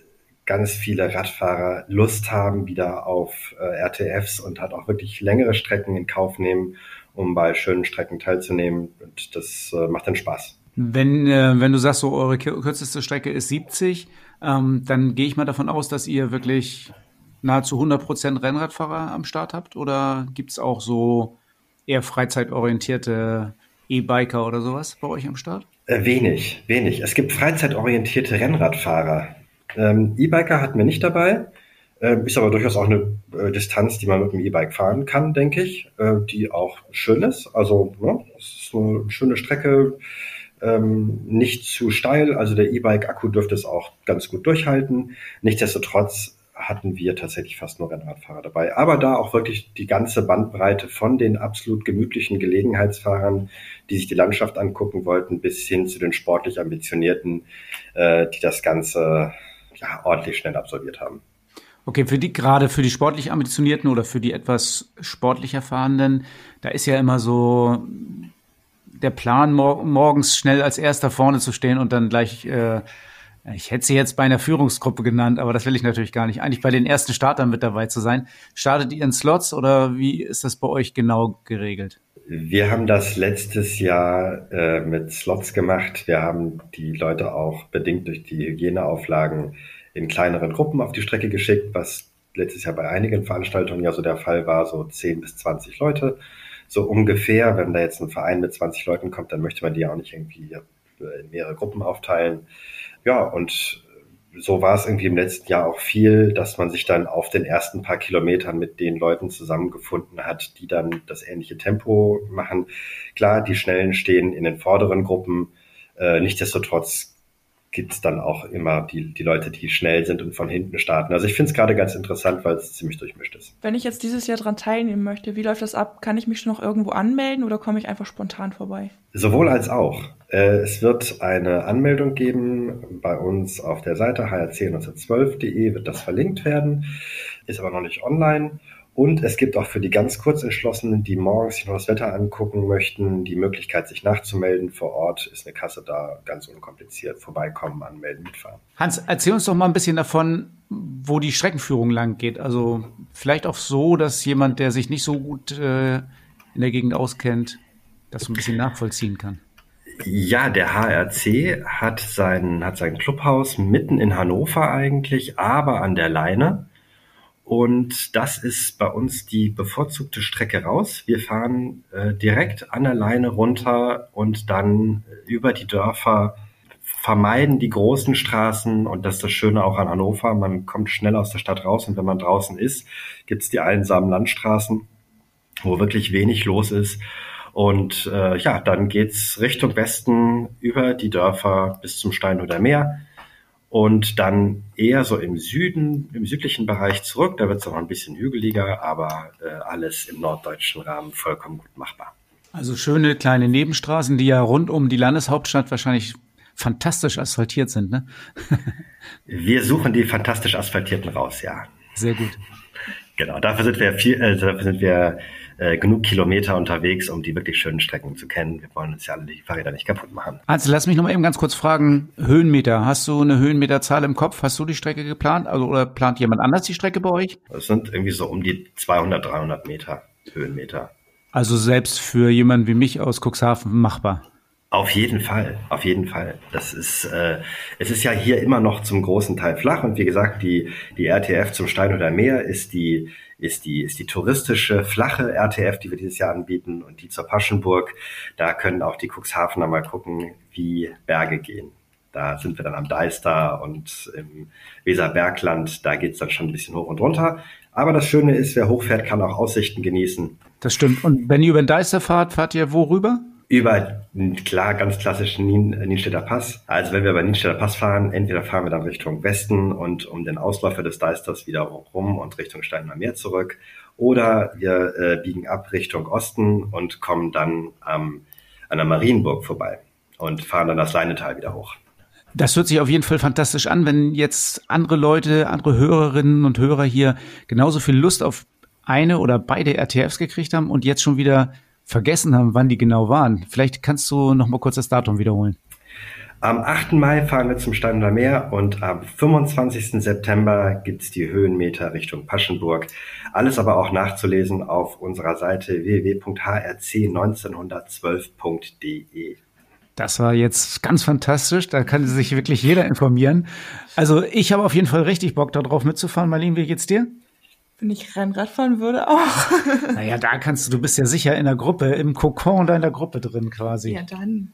ganz viele Radfahrer Lust haben wieder auf äh, RTFs und hat auch wirklich längere Strecken in Kauf nehmen, um bei schönen Strecken teilzunehmen. Und das äh, macht dann Spaß. Wenn, äh, wenn du sagst, so eure kürzeste Strecke ist 70, ähm, dann gehe ich mal davon aus, dass ihr wirklich nahezu 100 Prozent Rennradfahrer am Start habt? Oder gibt es auch so eher freizeitorientierte E-Biker oder sowas bei euch am Start? Äh, wenig, wenig. Es gibt freizeitorientierte Rennradfahrer. Ähm, E-Biker hatten wir nicht dabei. Ähm, ist aber durchaus auch eine äh, Distanz, die man mit dem E-Bike fahren kann, denke ich, äh, die auch schön ist. Also ne, es ist eine schöne Strecke, ähm, nicht zu steil. Also der E-Bike-Akku dürfte es auch ganz gut durchhalten. Nichtsdestotrotz hatten wir tatsächlich fast nur Rennradfahrer dabei. Aber da auch wirklich die ganze Bandbreite von den absolut gemütlichen Gelegenheitsfahrern, die sich die Landschaft angucken wollten, bis hin zu den sportlich ambitionierten, äh, die das Ganze ja, ordentlich schnell absolviert haben. Okay, für die, gerade für die sportlich ambitionierten oder für die etwas sportlich erfahrenen, da ist ja immer so der Plan, mor morgens schnell als erster vorne zu stehen und dann gleich, äh, ich hätte sie jetzt bei einer Führungsgruppe genannt, aber das will ich natürlich gar nicht. Eigentlich bei den ersten Startern mit dabei zu sein. Startet ihr in Slots oder wie ist das bei euch genau geregelt? Wir haben das letztes Jahr äh, mit Slots gemacht. Wir haben die Leute auch bedingt durch die Hygieneauflagen in kleineren Gruppen auf die Strecke geschickt, was letztes Jahr bei einigen Veranstaltungen ja so der Fall war, so 10 bis 20 Leute. So ungefähr, wenn da jetzt ein Verein mit 20 Leuten kommt, dann möchte man die ja auch nicht irgendwie äh, in mehrere Gruppen aufteilen. Ja, und so war es irgendwie im letzten Jahr auch viel, dass man sich dann auf den ersten paar Kilometern mit den Leuten zusammengefunden hat, die dann das ähnliche Tempo machen. Klar, die Schnellen stehen in den vorderen Gruppen. Äh, nichtsdestotrotz gibt es dann auch immer die, die Leute, die schnell sind und von hinten starten. Also ich finde es gerade ganz interessant, weil es ziemlich durchmischt ist. Wenn ich jetzt dieses Jahr dran teilnehmen möchte, wie läuft das ab? Kann ich mich noch irgendwo anmelden oder komme ich einfach spontan vorbei? Sowohl als auch. Äh, es wird eine Anmeldung geben bei uns auf der Seite hrc1912.de wird das verlinkt werden, ist aber noch nicht online. Und es gibt auch für die ganz Kurzentschlossenen, die morgens sich noch das Wetter angucken möchten, die Möglichkeit, sich nachzumelden. Vor Ort ist eine Kasse da, ganz unkompliziert. Vorbeikommen, anmelden, mitfahren. Hans, erzähl uns doch mal ein bisschen davon, wo die Streckenführung lang geht. Also vielleicht auch so, dass jemand, der sich nicht so gut äh, in der Gegend auskennt, das so ein bisschen nachvollziehen kann. Ja, der HRC hat sein, hat sein Clubhaus mitten in Hannover eigentlich, aber an der Leine. Und das ist bei uns die bevorzugte Strecke raus. Wir fahren äh, direkt an der Leine runter und dann über die Dörfer vermeiden die großen Straßen und das ist das Schöne auch an Hannover. Man kommt schnell aus der Stadt raus und wenn man draußen ist, gibt's die einsamen Landstraßen, wo wirklich wenig los ist. Und äh, ja, dann geht's Richtung Westen über die Dörfer bis zum Stein oder Meer. Und dann eher so im Süden, im südlichen Bereich zurück. Da wird es noch ein bisschen hügeliger, aber äh, alles im norddeutschen Rahmen vollkommen gut machbar. Also schöne kleine Nebenstraßen, die ja rund um die Landeshauptstadt wahrscheinlich fantastisch asphaltiert sind, ne? wir suchen die fantastisch asphaltierten raus, ja. Sehr gut. Genau, dafür sind wir viel, äh, dafür sind wir äh, genug Kilometer unterwegs, um die wirklich schönen Strecken zu kennen. Wir wollen uns ja alle die Fahrräder nicht kaputt machen. Also lass mich noch mal eben ganz kurz fragen, Höhenmeter. Hast du eine Höhenmeterzahl im Kopf? Hast du die Strecke geplant? Also, oder plant jemand anders die Strecke bei euch? Es sind irgendwie so um die 200, 300 Meter Höhenmeter. Also selbst für jemanden wie mich aus Cuxhaven machbar. Auf jeden Fall, auf jeden Fall. Das ist, äh, es ist ja hier immer noch zum großen Teil flach und wie gesagt, die die RTF zum Stein oder Meer ist die ist die ist die touristische flache RTF, die wir dieses Jahr anbieten und die zur Paschenburg. Da können auch die Cuxhavener mal gucken, wie Berge gehen. Da sind wir dann am Deister und im Weserbergland, da geht's dann schon ein bisschen hoch und runter. Aber das Schöne ist, wer hochfährt, kann auch Aussichten genießen. Das stimmt. Und wenn ihr über den Deister fahrt, fahrt ihr wo rüber? Über klar ganz klassischen Nienstädter Pass. Also wenn wir über Nienstädter Pass fahren, entweder fahren wir dann Richtung Westen und um den Ausläufer des Deisters wieder rum und Richtung Steinmer Meer zurück. Oder wir äh, biegen ab Richtung Osten und kommen dann ähm, an der Marienburg vorbei und fahren dann das Leinetal wieder hoch. Das hört sich auf jeden Fall fantastisch an, wenn jetzt andere Leute, andere Hörerinnen und Hörer hier genauso viel Lust auf eine oder beide RTFs gekriegt haben und jetzt schon wieder vergessen haben, wann die genau waren. Vielleicht kannst du noch mal kurz das Datum wiederholen. Am 8. Mai fahren wir zum Steiner Meer und am 25. September gibt's die Höhenmeter Richtung Paschenburg. Alles aber auch nachzulesen auf unserer Seite www.hrc1912.de. Das war jetzt ganz fantastisch. Da kann sich wirklich jeder informieren. Also ich habe auf jeden Fall richtig Bock darauf mitzufahren. Marlene, wie geht's dir? Wenn ich Rennrad fahren würde, auch. Naja, da kannst du, du bist ja sicher in der Gruppe, im Kokon deiner Gruppe drin quasi. Ja, dann.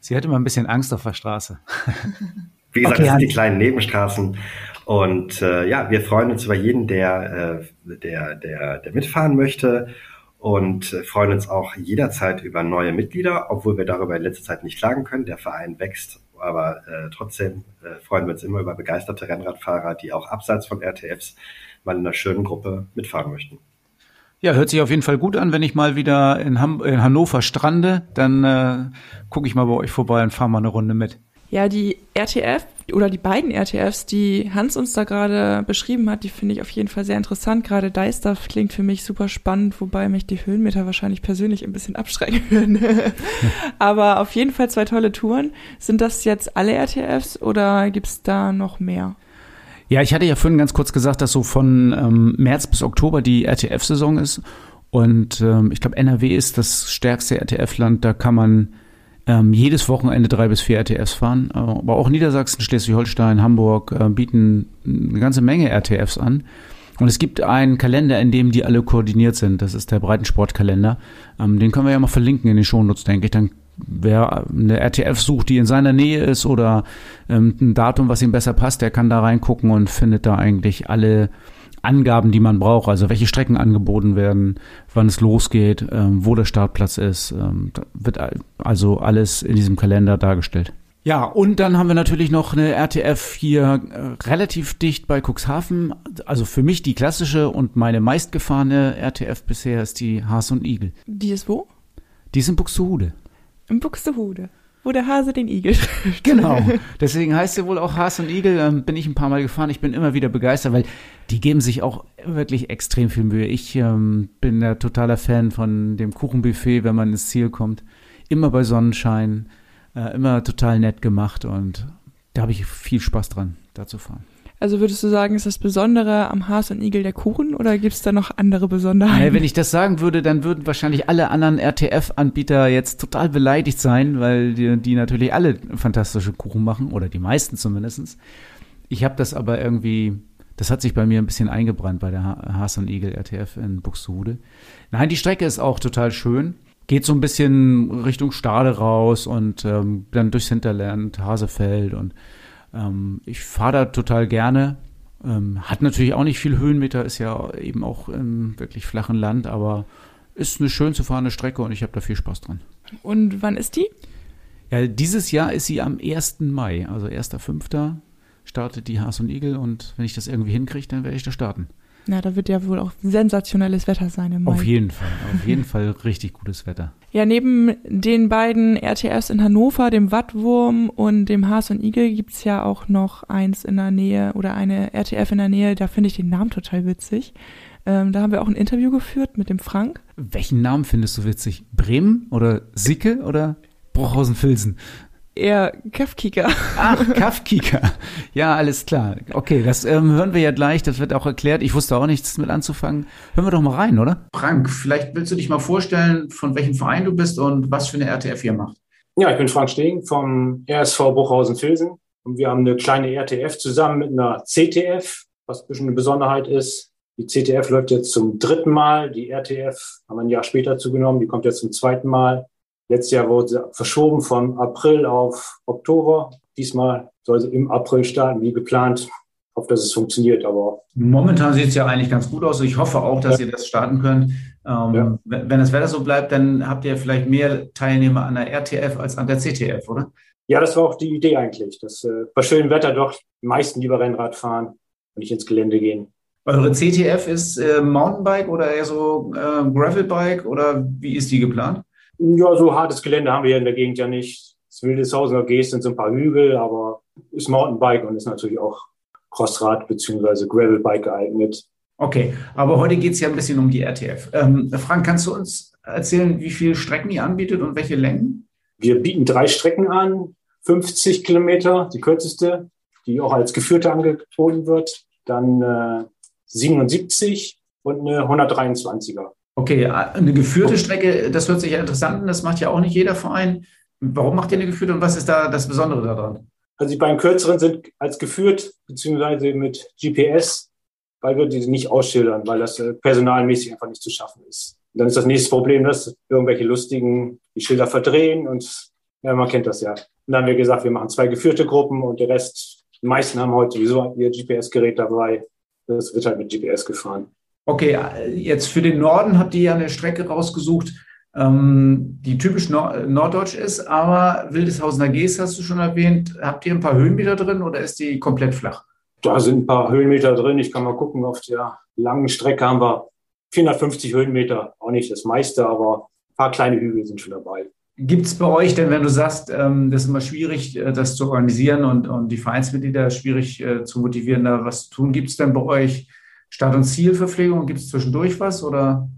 Sie hat immer ein bisschen Angst auf der Straße. Wie gesagt, okay, das sind die kleinen Nebenstraßen. Und äh, ja, wir freuen uns über jeden, der, äh, der, der, der mitfahren möchte und äh, freuen uns auch jederzeit über neue Mitglieder, obwohl wir darüber in letzter Zeit nicht klagen können. Der Verein wächst, aber äh, trotzdem äh, freuen wir uns immer über begeisterte Rennradfahrer, die auch abseits von RTFs mal in einer schönen Gruppe mitfahren möchten. Ja, hört sich auf jeden Fall gut an. Wenn ich mal wieder in, Ham in Hannover strande, dann äh, gucke ich mal bei euch vorbei und fahre mal eine Runde mit. Ja, die RTF oder die beiden RTFs, die Hans uns da gerade beschrieben hat, die finde ich auf jeden Fall sehr interessant. Gerade Deister klingt für mich super spannend, wobei mich die Höhenmeter wahrscheinlich persönlich ein bisschen abschrecken würden. Aber auf jeden Fall zwei tolle Touren. Sind das jetzt alle RTFs oder gibt es da noch mehr? Ja, ich hatte ja vorhin ganz kurz gesagt, dass so von ähm, März bis Oktober die RTF-Saison ist. Und ähm, ich glaube, NRW ist das stärkste RTF-Land. Da kann man ähm, jedes Wochenende drei bis vier RTFs fahren. Aber auch Niedersachsen, Schleswig-Holstein, Hamburg äh, bieten eine ganze Menge RTFs an. Und es gibt einen Kalender, in dem die alle koordiniert sind. Das ist der Breitensportkalender. Ähm, den können wir ja mal verlinken in den Shownotes, denke ich. Dann wer eine RTF sucht, die in seiner Nähe ist oder ähm, ein Datum, was ihm besser passt, der kann da reingucken und findet da eigentlich alle Angaben, die man braucht, also welche Strecken angeboten werden, wann es losgeht, ähm, wo der Startplatz ist, ähm, wird also alles in diesem Kalender dargestellt. Ja, und dann haben wir natürlich noch eine RTF hier äh, relativ dicht bei Cuxhaven. Also für mich die klassische und meine meistgefahrene RTF bisher ist die Haas und Igel. Die ist wo? Die ist in Buxtehude. In Buxtehude, wo der Hase den Igel trifft. Genau. Deswegen heißt sie wohl auch Hase und Igel. Ähm, bin ich ein paar Mal gefahren. Ich bin immer wieder begeistert, weil die geben sich auch wirklich extrem viel Mühe. Ich ähm, bin der totaler Fan von dem Kuchenbuffet, wenn man ins Ziel kommt. Immer bei Sonnenschein, äh, immer total nett gemacht und da habe ich viel Spaß dran, da zu fahren. Also würdest du sagen, ist das Besondere am Haas und Igel der Kuchen oder gibt es da noch andere Besonderheiten? Nee, wenn ich das sagen würde, dann würden wahrscheinlich alle anderen RTF-Anbieter jetzt total beleidigt sein, weil die, die, natürlich alle fantastische Kuchen machen oder die meisten zumindest. Ich habe das aber irgendwie, das hat sich bei mir ein bisschen eingebrannt bei der Haas und Igel RTF in Buxtehude. Nein, die Strecke ist auch total schön. Geht so ein bisschen Richtung Stade raus und ähm, dann durchs Hinterland, Hasefeld und ähm, ich fahre da total gerne. Ähm, hat natürlich auch nicht viel Höhenmeter, ist ja eben auch im wirklich flachen Land, aber ist eine schön zu fahrende Strecke und ich habe da viel Spaß dran. Und wann ist die? Ja, dieses Jahr ist sie am 1. Mai, also 1.5. startet die Haas und Igel und wenn ich das irgendwie hinkriege, dann werde ich da starten. Na, da wird ja wohl auch sensationelles Wetter sein im Mai. Auf jeden Fall, auf jeden Fall richtig gutes Wetter. Ja, neben den beiden RTFs in Hannover, dem Wattwurm und dem Haas und Igel, gibt's ja auch noch eins in der Nähe oder eine RTF in der Nähe, da finde ich den Namen total witzig. Ähm, da haben wir auch ein Interview geführt mit dem Frank. Welchen Namen findest du witzig? Bremen oder Sicke oder Bruchhausen-Filsen? Eher Kaffkicker. Ach, Kaffkicker. Ja, alles klar. Okay, das ähm, hören wir ja gleich. Das wird auch erklärt. Ich wusste auch nichts mit anzufangen. Hören wir doch mal rein, oder? Frank, vielleicht willst du dich mal vorstellen, von welchem Verein du bist und was für eine RTF ihr macht. Ja, ich bin Frank Stegen vom RSV Bruchhausen-Filsen. Und wir haben eine kleine RTF zusammen mit einer CTF, was ein bisschen eine Besonderheit ist. Die CTF läuft jetzt zum dritten Mal. Die RTF haben wir ein Jahr später zugenommen. Die kommt jetzt zum zweiten Mal. Letztes Jahr wurde sie verschoben von April auf Oktober. Diesmal soll sie im April starten, wie geplant. Ich hoffe, dass es funktioniert, aber. Momentan sieht es ja eigentlich ganz gut aus. Ich hoffe auch, dass ja. ihr das starten könnt. Ähm, ja. Wenn das Wetter so bleibt, dann habt ihr vielleicht mehr Teilnehmer an der RTF als an der CTF, oder? Ja, das war auch die Idee eigentlich, dass äh, bei schönem Wetter doch die meisten lieber Rennrad fahren und nicht ins Gelände gehen. Eure CTF ist äh, Mountainbike oder eher so äh, Gravelbike oder wie ist die geplant? Ja, so hartes Gelände haben wir hier in der Gegend ja nicht. Das Wildeshausener Geest sind so ein paar Hügel, aber ist Mountainbike und ist natürlich auch Crossrad bzw. Gravelbike geeignet. Okay, aber heute geht es ja ein bisschen um die RTF. Ähm, Frank, kannst du uns erzählen, wie viele Strecken ihr anbietet und welche Längen? Wir bieten drei Strecken an, 50 Kilometer, die kürzeste, die auch als geführte angeboten wird, dann äh, 77 und eine 123er. Okay, eine geführte Strecke, das hört sich ja interessant an, das macht ja auch nicht jeder Verein. Warum macht ihr eine geführte und was ist da das Besondere daran? Also die beiden kürzeren sind als geführt, beziehungsweise mit GPS, weil wir die nicht ausschildern, weil das äh, personalmäßig einfach nicht zu schaffen ist. Und dann ist das nächste Problem, dass irgendwelche Lustigen die Schilder verdrehen und ja, man kennt das ja. Und dann haben wir gesagt, wir machen zwei geführte Gruppen und der Rest, die meisten haben heute sowieso ihr GPS-Gerät dabei. Das wird halt mit GPS gefahren. Okay, jetzt für den Norden habt ihr ja eine Strecke rausgesucht, ähm, die typisch Nord norddeutsch ist, aber Wildeshausener Geest hast du schon erwähnt. Habt ihr ein paar Höhenmeter drin oder ist die komplett flach? Da sind ein paar Höhenmeter drin. Ich kann mal gucken, auf der langen Strecke haben wir 450 Höhenmeter. Auch nicht das meiste, aber ein paar kleine Hügel sind schon dabei. Gibt es bei euch denn, wenn du sagst, ähm, das ist immer schwierig, äh, das zu organisieren und, und die Vereinsmitglieder schwierig äh, zu motivieren, da was zu tun, gibt es denn bei euch Start- und Zielverpflegung? Gibt es zwischendurch was oder?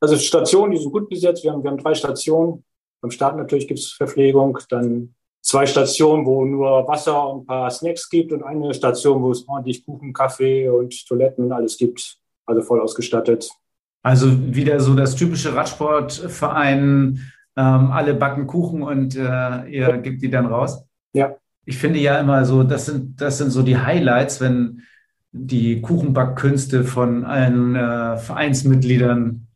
Also Stationen, die sind gut besetzt. Wir haben, wir haben drei Stationen. Beim Start natürlich gibt es Verpflegung. Dann zwei Stationen, wo nur Wasser und ein paar Snacks gibt und eine Station, wo es ordentlich Kuchen, Kaffee und Toiletten und alles gibt. Also voll ausgestattet. Also wieder so das typische Radsportverein, ähm, alle backen Kuchen und äh, ihr gebt die dann raus? Ja. Ich finde ja immer so, das sind, das sind so die Highlights, wenn die Kuchenbackkünste von allen äh, Vereinsmitgliedern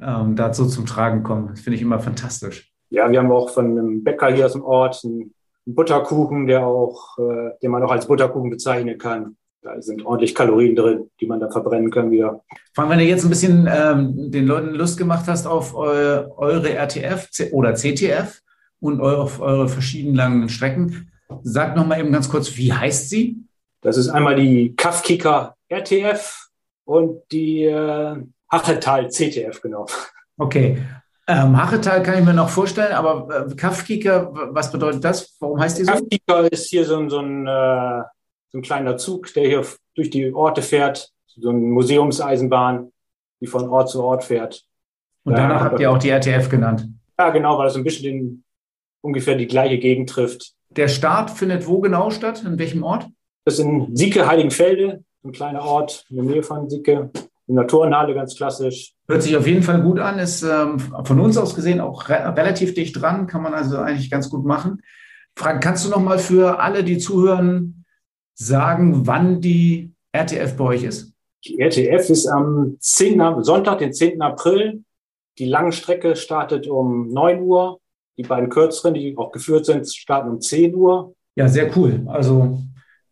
ähm, dazu zum Tragen kommen. Das finde ich immer fantastisch. Ja, wir haben auch von einem Bäcker hier aus dem Ort einen Butterkuchen, der auch, äh, den man auch als Butterkuchen bezeichnen kann. Da sind ordentlich Kalorien drin, die man dann verbrennen kann wieder. Vor allem, wenn du jetzt ein bisschen ähm, den Leuten Lust gemacht hast auf eu eure RTF oder CTF und auf eure verschiedenen langen Strecken, sag noch mal eben ganz kurz, wie heißt sie? Das ist einmal die Kaffkicker RTF und die äh, Hachetal CTF, genau. Okay. Ähm, Hachetal kann ich mir noch vorstellen, aber äh, Kaffkicker, was bedeutet das? Warum heißt die so? Kaffkicker ist hier so, so, ein, äh, so ein kleiner Zug, der hier durch die Orte fährt, so eine Museumseisenbahn, die von Ort zu Ort fährt. Und danach habt ihr auch die RTF genannt. Ja, genau, weil das ein bisschen in ungefähr die gleiche Gegend trifft. Der Start findet wo genau statt? In welchem Ort? Das sind Sieke Heiligenfelde, ein kleiner Ort in der Nähe von Sieke. In der Turnhalle ganz klassisch. Hört sich auf jeden Fall gut an, ist ähm, von uns aus gesehen auch re relativ dicht dran, kann man also eigentlich ganz gut machen. Frank, kannst du noch mal für alle, die zuhören, sagen, wann die RTF bei euch ist? Die RTF ist am 10. Sonntag, den 10. April. Die lange Strecke startet um 9 Uhr. Die beiden kürzeren, die auch geführt sind, starten um 10 Uhr. Ja, sehr cool. Also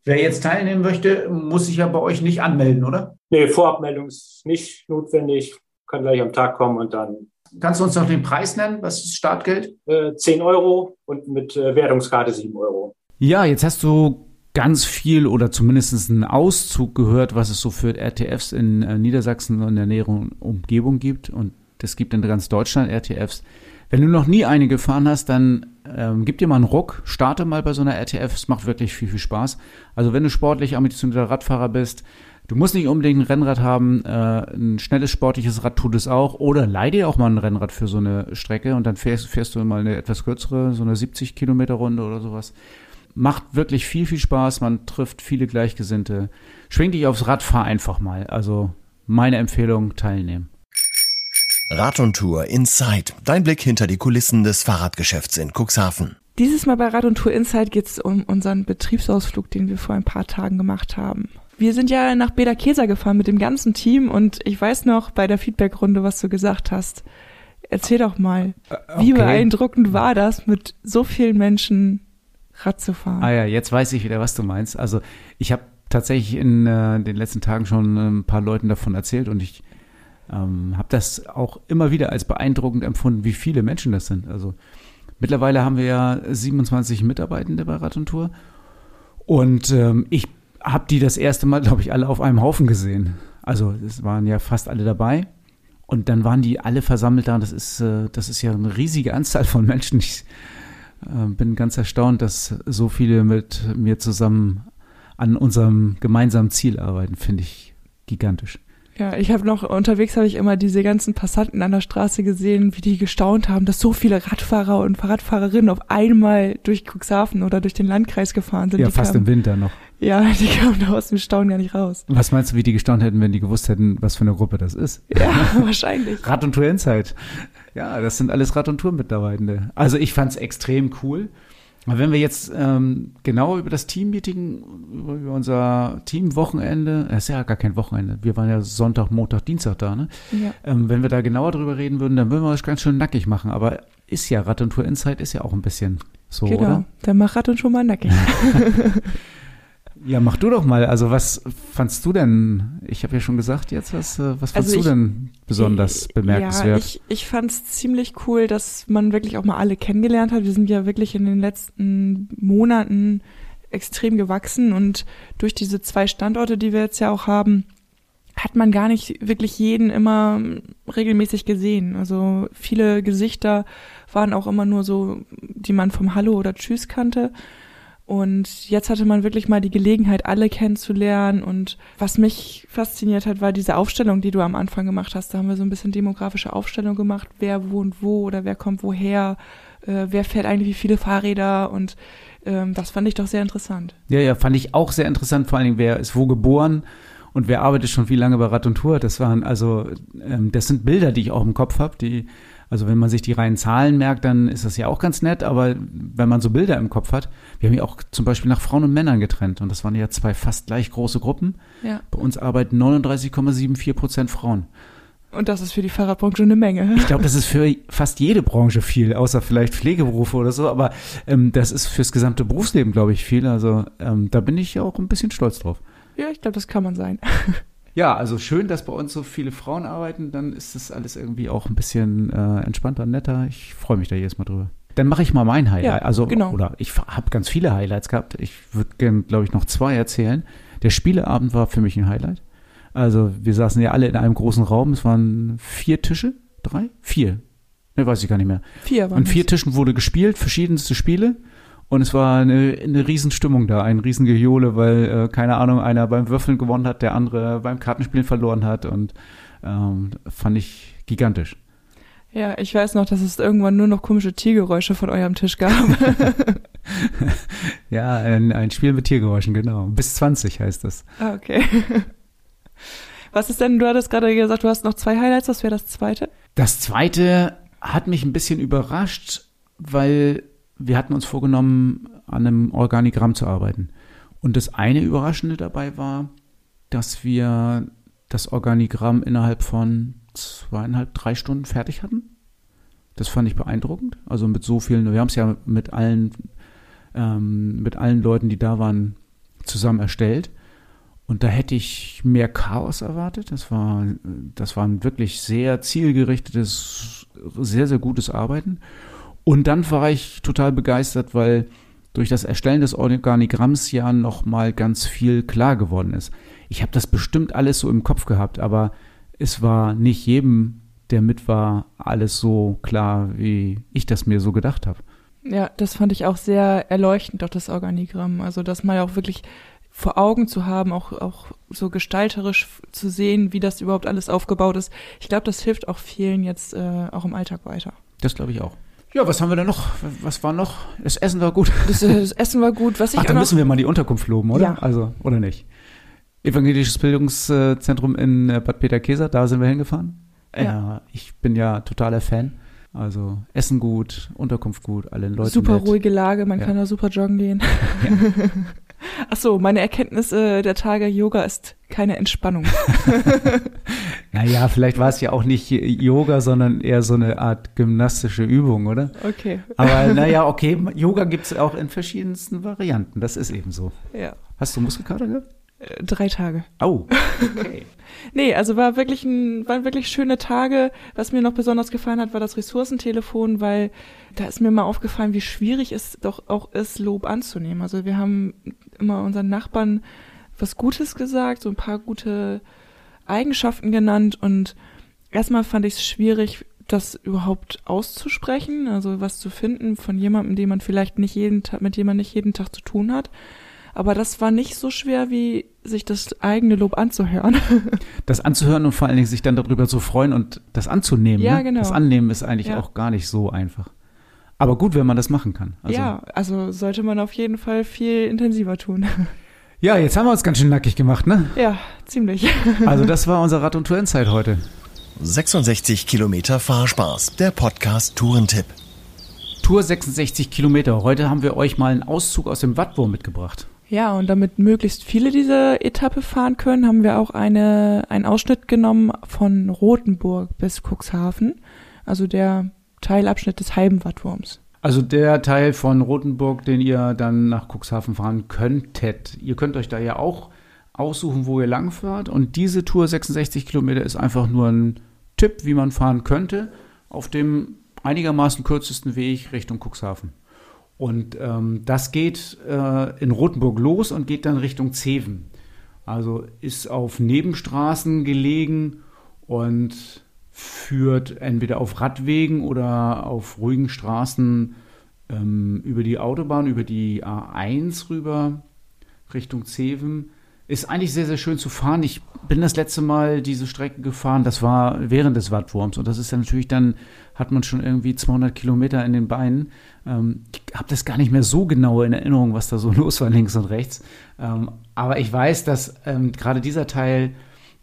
Wer jetzt teilnehmen möchte, muss sich ja bei euch nicht anmelden, oder? Nee, Vorabmeldung ist nicht notwendig. Kann gleich am Tag kommen und dann. Kannst du uns noch den Preis nennen? Was ist Startgeld? Äh, 10 Euro und mit äh, Wertungskarte 7 Euro. Ja, jetzt hast du ganz viel oder zumindest einen Auszug gehört, was es so für RTFs in äh, Niedersachsen und in der näheren Umgebung gibt. Und es gibt in ganz Deutschland RTFs. Wenn du noch nie eine gefahren hast, dann ähm, gib dir mal einen Ruck, starte mal bei so einer RTF. Es macht wirklich viel, viel Spaß. Also wenn du sportlich ambitionierter Radfahrer bist, du musst nicht unbedingt ein Rennrad haben. Äh, ein schnelles sportliches Rad tut es auch. Oder leih dir auch mal ein Rennrad für so eine Strecke und dann fährst, fährst du mal eine etwas kürzere, so eine 70 Kilometer Runde oder sowas macht wirklich viel, viel Spaß. Man trifft viele Gleichgesinnte. Schwing dich aufs Rad, fahr einfach mal. Also meine Empfehlung, teilnehmen. Rad und Tour Inside. Dein Blick hinter die Kulissen des Fahrradgeschäfts in Cuxhaven. Dieses Mal bei Rad und Tour Inside geht es um unseren Betriebsausflug, den wir vor ein paar Tagen gemacht haben. Wir sind ja nach Beda Keser gefahren mit dem ganzen Team und ich weiß noch bei der Feedbackrunde, was du gesagt hast. Erzähl doch mal, okay. wie beeindruckend war das, mit so vielen Menschen Rad zu fahren. Ah ja, jetzt weiß ich wieder, was du meinst. Also ich habe tatsächlich in äh, den letzten Tagen schon äh, ein paar Leuten davon erzählt und ich ähm, habe das auch immer wieder als beeindruckend empfunden, wie viele Menschen das sind. Also mittlerweile haben wir ja 27 Mitarbeitende bei Rad und Tour und ähm, ich habe die das erste Mal, glaube ich, alle auf einem Haufen gesehen. Also es waren ja fast alle dabei. Und dann waren die alle versammelt da. Das ist, äh, das ist ja eine riesige Anzahl von Menschen. Ich, äh, bin ganz erstaunt, dass so viele mit mir zusammen an unserem gemeinsamen Ziel arbeiten, finde ich gigantisch. Ja, ich habe noch unterwegs habe ich immer diese ganzen Passanten an der Straße gesehen, wie die gestaunt haben, dass so viele Radfahrer und Fahrradfahrerinnen auf einmal durch Cuxhaven oder durch den Landkreis gefahren sind. Ja, die fast kamen, im Winter noch. Ja, die kamen da aus dem Staunen gar nicht raus. Was meinst du, wie die gestaunt hätten, wenn die gewusst hätten, was für eine Gruppe das ist? Ja, wahrscheinlich. Rad und Tour Insight. Ja, das sind alles Rad- und Tour-Mitarbeitende. Also ich fand es extrem cool. Aber wenn wir jetzt ähm, genauer über das Teammeeting, über, unser Teamwochenende, das ist ja gar kein Wochenende, wir waren ja Sonntag, Montag, Dienstag da, ne? Ja. Ähm, wenn wir da genauer drüber reden würden, dann würden wir das ganz schön nackig machen. Aber ist ja Rad und Tour Insight ist ja auch ein bisschen so, genau. oder? dann mach Rad und Tour mal nackig. Ja, mach du doch mal. Also was fandst du denn? Ich habe ja schon gesagt jetzt, was, äh, was fandst also ich, du denn besonders bemerkenswert? Ja, ich, ich fand es ziemlich cool, dass man wirklich auch mal alle kennengelernt hat. Wir sind ja wirklich in den letzten Monaten extrem gewachsen und durch diese zwei Standorte, die wir jetzt ja auch haben, hat man gar nicht wirklich jeden immer regelmäßig gesehen. Also viele Gesichter waren auch immer nur so, die man vom Hallo oder Tschüss kannte. Und jetzt hatte man wirklich mal die Gelegenheit, alle kennenzulernen. Und was mich fasziniert hat, war diese Aufstellung, die du am Anfang gemacht hast. Da haben wir so ein bisschen demografische Aufstellung gemacht, wer wohnt wo oder wer kommt woher, äh, wer fährt eigentlich wie viele Fahrräder und ähm, das fand ich doch sehr interessant. Ja, ja, fand ich auch sehr interessant, vor allen Dingen, wer ist wo geboren und wer arbeitet schon wie lange bei Rad und Tour. Das waren also, ähm, das sind Bilder, die ich auch im Kopf habe, die also wenn man sich die reinen Zahlen merkt, dann ist das ja auch ganz nett, aber wenn man so Bilder im Kopf hat, wir haben ja auch zum Beispiel nach Frauen und Männern getrennt und das waren ja zwei fast gleich große Gruppen. Ja. Bei uns arbeiten 39,74 Prozent Frauen. Und das ist für die Fahrradbranche eine Menge. Ich glaube, das ist für fast jede Branche viel, außer vielleicht Pflegeberufe oder so, aber ähm, das ist fürs gesamte Berufsleben, glaube ich, viel. Also ähm, da bin ich ja auch ein bisschen stolz drauf. Ja, ich glaube, das kann man sein. Ja, also schön, dass bei uns so viele Frauen arbeiten, dann ist das alles irgendwie auch ein bisschen äh, entspannter, netter. Ich freue mich da jedes Mal drüber. Dann mache ich mal mein Highlight. Ja, also, genau. oder ich habe ganz viele Highlights gehabt. Ich würde gerne, glaube ich, noch zwei erzählen. Der Spieleabend war für mich ein Highlight. Also, wir saßen ja alle in einem großen Raum. Es waren vier Tische. Drei? Vier. Ne, weiß ich gar nicht mehr. Vier waren An vier Tischen wurde gespielt, verschiedenste Spiele. Und es war eine, eine Riesenstimmung da, ein Riesengejohle, weil, äh, keine Ahnung, einer beim Würfeln gewonnen hat, der andere beim Kartenspielen verloren hat. Und ähm, fand ich gigantisch. Ja, ich weiß noch, dass es irgendwann nur noch komische Tiergeräusche von eurem Tisch gab. ja, ein, ein Spiel mit Tiergeräuschen, genau. Bis 20 heißt das. Ah, okay. Was ist denn, du hattest gerade gesagt, du hast noch zwei Highlights, was wäre das zweite? Das zweite hat mich ein bisschen überrascht, weil wir hatten uns vorgenommen, an einem Organigramm zu arbeiten. Und das eine Überraschende dabei war, dass wir das Organigramm innerhalb von zweieinhalb, drei Stunden fertig hatten. Das fand ich beeindruckend. Also mit so vielen, wir haben es ja mit allen, ähm, mit allen Leuten, die da waren, zusammen erstellt. Und da hätte ich mehr Chaos erwartet. Das war, das war ein wirklich sehr zielgerichtetes, sehr, sehr gutes Arbeiten. Und dann war ich total begeistert, weil durch das Erstellen des Organigramms ja noch mal ganz viel klar geworden ist. Ich habe das bestimmt alles so im Kopf gehabt, aber es war nicht jedem, der mit war, alles so klar, wie ich das mir so gedacht habe. Ja, das fand ich auch sehr erleuchtend, auch das Organigramm. Also, das mal auch wirklich vor Augen zu haben, auch, auch so gestalterisch zu sehen, wie das überhaupt alles aufgebaut ist. Ich glaube, das hilft auch vielen jetzt äh, auch im Alltag weiter. Das glaube ich auch. Ja, was haben wir denn noch? Was war noch? Das Essen war gut. Das, äh, das Essen war gut. Was ich Ach, dann müssen wir mal die Unterkunft loben, oder? Ja. Also, oder nicht? Evangelisches Bildungszentrum in äh, Bad Peter-Käser, da sind wir hingefahren. Ja. ja. ich bin ja totaler Fan. Also Essen gut, Unterkunft gut, alle Leute Super nett. ruhige Lage, man ja. kann da super joggen gehen. Ja. Ach so, meine Erkenntnis äh, der Tage Yoga ist keine Entspannung. naja, vielleicht war es ja auch nicht Yoga, sondern eher so eine Art gymnastische Übung, oder? Okay. Aber naja, okay, Yoga gibt es auch in verschiedensten Varianten. Das ist eben so. Ja. Hast du Muskelkater gehabt? Drei Tage. Oh, okay. nee, also war wirklich ein, waren wirklich schöne Tage. Was mir noch besonders gefallen hat, war das Ressourcentelefon, weil da ist mir mal aufgefallen, wie schwierig es doch auch ist, Lob anzunehmen. Also wir haben immer unseren Nachbarn was Gutes gesagt, so ein paar gute Eigenschaften genannt und erstmal fand ich es schwierig, das überhaupt auszusprechen, also was zu finden von jemandem, den man vielleicht nicht jeden Tag, mit dem man nicht jeden Tag zu tun hat. Aber das war nicht so schwer, wie sich das eigene Lob anzuhören. Das anzuhören und vor allen Dingen sich dann darüber zu freuen und das anzunehmen. Ja, ne? genau. Das Annehmen ist eigentlich ja. auch gar nicht so einfach. Aber gut, wenn man das machen kann. Also, ja, also sollte man auf jeden Fall viel intensiver tun. Ja, jetzt haben wir uns ganz schön nackig gemacht, ne? Ja, ziemlich. Also das war unser Rad- und Tourenzeit heute. 66 Kilometer Fahrspaß, der Podcast Tourentipp. Tour 66 Kilometer. Heute haben wir euch mal einen Auszug aus dem Wattwurm mitgebracht. Ja, und damit möglichst viele diese Etappe fahren können, haben wir auch eine, einen Ausschnitt genommen von Rothenburg bis Cuxhaven, also der Teilabschnitt des halben Wattwurms. Also der Teil von Rothenburg, den ihr dann nach Cuxhaven fahren könntet. Ihr könnt euch da ja auch aussuchen, wo ihr langfahrt. Und diese Tour 66 Kilometer ist einfach nur ein Tipp, wie man fahren könnte, auf dem einigermaßen kürzesten Weg Richtung Cuxhaven. Und ähm, das geht äh, in Rothenburg los und geht dann Richtung Zeven. Also ist auf Nebenstraßen gelegen und führt entweder auf Radwegen oder auf ruhigen Straßen ähm, über die Autobahn, über die A1 rüber Richtung Zeven. Ist eigentlich sehr, sehr schön zu fahren. Ich bin das letzte Mal diese Strecke gefahren, das war während des Wattwurms. Und das ist dann natürlich dann, hat man schon irgendwie 200 Kilometer in den Beinen. Ähm, ich habe das gar nicht mehr so genau in Erinnerung, was da so los war, links und rechts. Ähm, aber ich weiß, dass ähm, gerade dieser Teil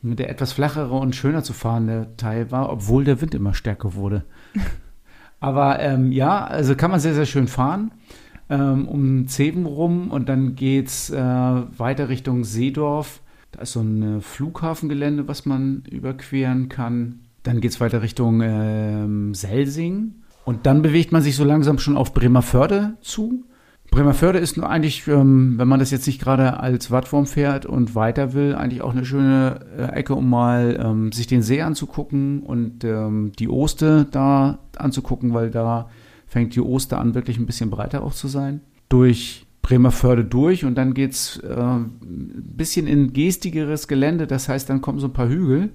der etwas flachere und schöner zu fahrende Teil war, obwohl der Wind immer stärker wurde. aber ähm, ja, also kann man sehr, sehr schön fahren ähm, um Zeven rum und dann geht's äh, weiter Richtung Seedorf. Da ist so ein äh, Flughafengelände, was man überqueren kann. Dann geht es weiter Richtung äh, Selsing. Und dann bewegt man sich so langsam schon auf Bremerförde zu. Bremerförde ist nur eigentlich, ähm, wenn man das jetzt nicht gerade als Wattform fährt und weiter will, eigentlich auch eine schöne äh, Ecke, um mal ähm, sich den See anzugucken und ähm, die Oste da anzugucken, weil da fängt die Oster an, wirklich ein bisschen breiter auch zu sein. Durch Bremerförde durch und dann geht es äh, ein bisschen in gestigeres Gelände, das heißt, dann kommen so ein paar Hügel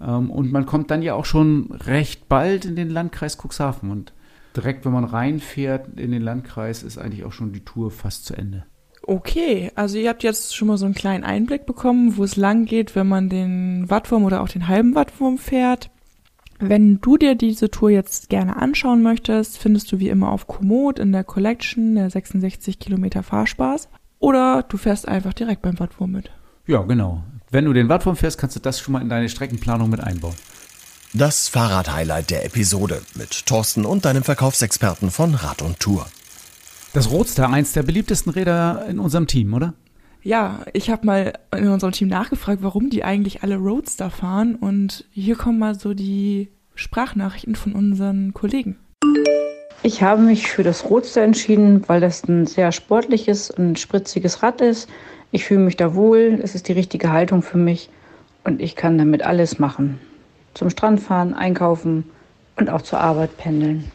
ähm, und man kommt dann ja auch schon recht bald in den Landkreis Cuxhaven und direkt, wenn man reinfährt in den Landkreis, ist eigentlich auch schon die Tour fast zu Ende. Okay, also ihr habt jetzt schon mal so einen kleinen Einblick bekommen, wo es lang geht, wenn man den Wattwurm oder auch den halben Wattwurm fährt. Wenn du dir diese Tour jetzt gerne anschauen möchtest, findest du wie immer auf Komoot in der Collection der 66 Kilometer Fahrspaß oder du fährst einfach direkt beim Wattwurm mit. Ja, genau. Wenn du den Wattwurm fährst, kannst du das schon mal in deine Streckenplanung mit einbauen. Das Fahrrad-Highlight der Episode mit Thorsten und deinem Verkaufsexperten von Rad und Tour. Das Roadster, eins der beliebtesten Räder in unserem Team, oder? Ja, ich habe mal in unserem Team nachgefragt, warum die eigentlich alle Roadster fahren. Und hier kommen mal so die Sprachnachrichten von unseren Kollegen. Ich habe mich für das Roadster entschieden, weil das ein sehr sportliches und spritziges Rad ist. Ich fühle mich da wohl, es ist die richtige Haltung für mich und ich kann damit alles machen. Zum Strand fahren, einkaufen und auch zur Arbeit pendeln.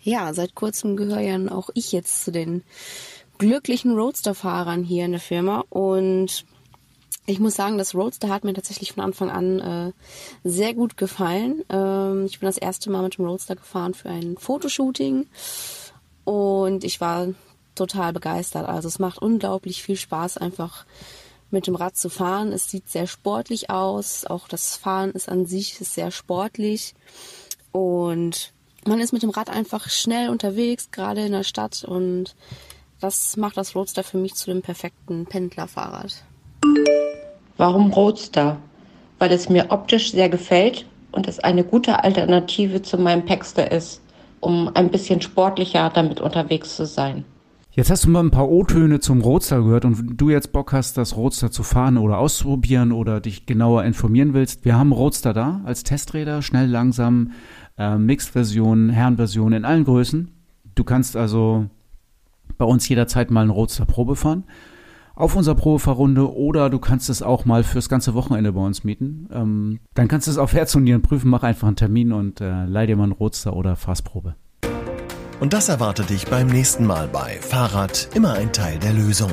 Ja, seit kurzem gehöre ja auch ich jetzt zu den glücklichen Roadster-Fahrern hier in der Firma und ich muss sagen, das Roadster hat mir tatsächlich von Anfang an äh, sehr gut gefallen. Ähm, ich bin das erste Mal mit dem Roadster gefahren für ein Fotoshooting und ich war total begeistert. Also es macht unglaublich viel Spaß, einfach mit dem Rad zu fahren. Es sieht sehr sportlich aus. Auch das Fahren ist an sich ist sehr sportlich und man ist mit dem Rad einfach schnell unterwegs, gerade in der Stadt und das macht das Roadster für mich zu dem perfekten Pendlerfahrrad. Warum Roadster? Weil es mir optisch sehr gefällt und es eine gute Alternative zu meinem Paxter ist, um ein bisschen sportlicher damit unterwegs zu sein. Jetzt hast du mal ein paar O-Töne zum Roadster gehört und du jetzt Bock hast, das Roadster zu fahren oder auszuprobieren oder dich genauer informieren willst. Wir haben Roadster da als Testräder, schnell, langsam, äh, Mixed-Version, Herrenversion in allen Größen. Du kannst also bei uns jederzeit mal einen Roadster Probe fahren auf unserer Probefahrrunde oder du kannst es auch mal fürs ganze Wochenende bei uns mieten. Ähm, dann kannst du es auf Herz und Nieren prüfen, mach einfach einen Termin und äh, leih dir mal einen Roadster oder Fassprobe. Und das erwartet dich beim nächsten Mal bei Fahrrad immer ein Teil der Lösung.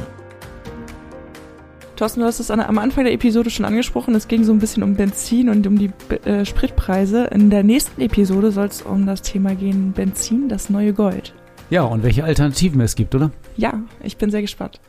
Thorsten, du hast es am Anfang der Episode schon angesprochen. Es ging so ein bisschen um Benzin und um die äh, Spritpreise. In der nächsten Episode soll es um das Thema gehen Benzin, das neue Gold. Ja, und welche Alternativen es gibt, oder? Ja, ich bin sehr gespannt.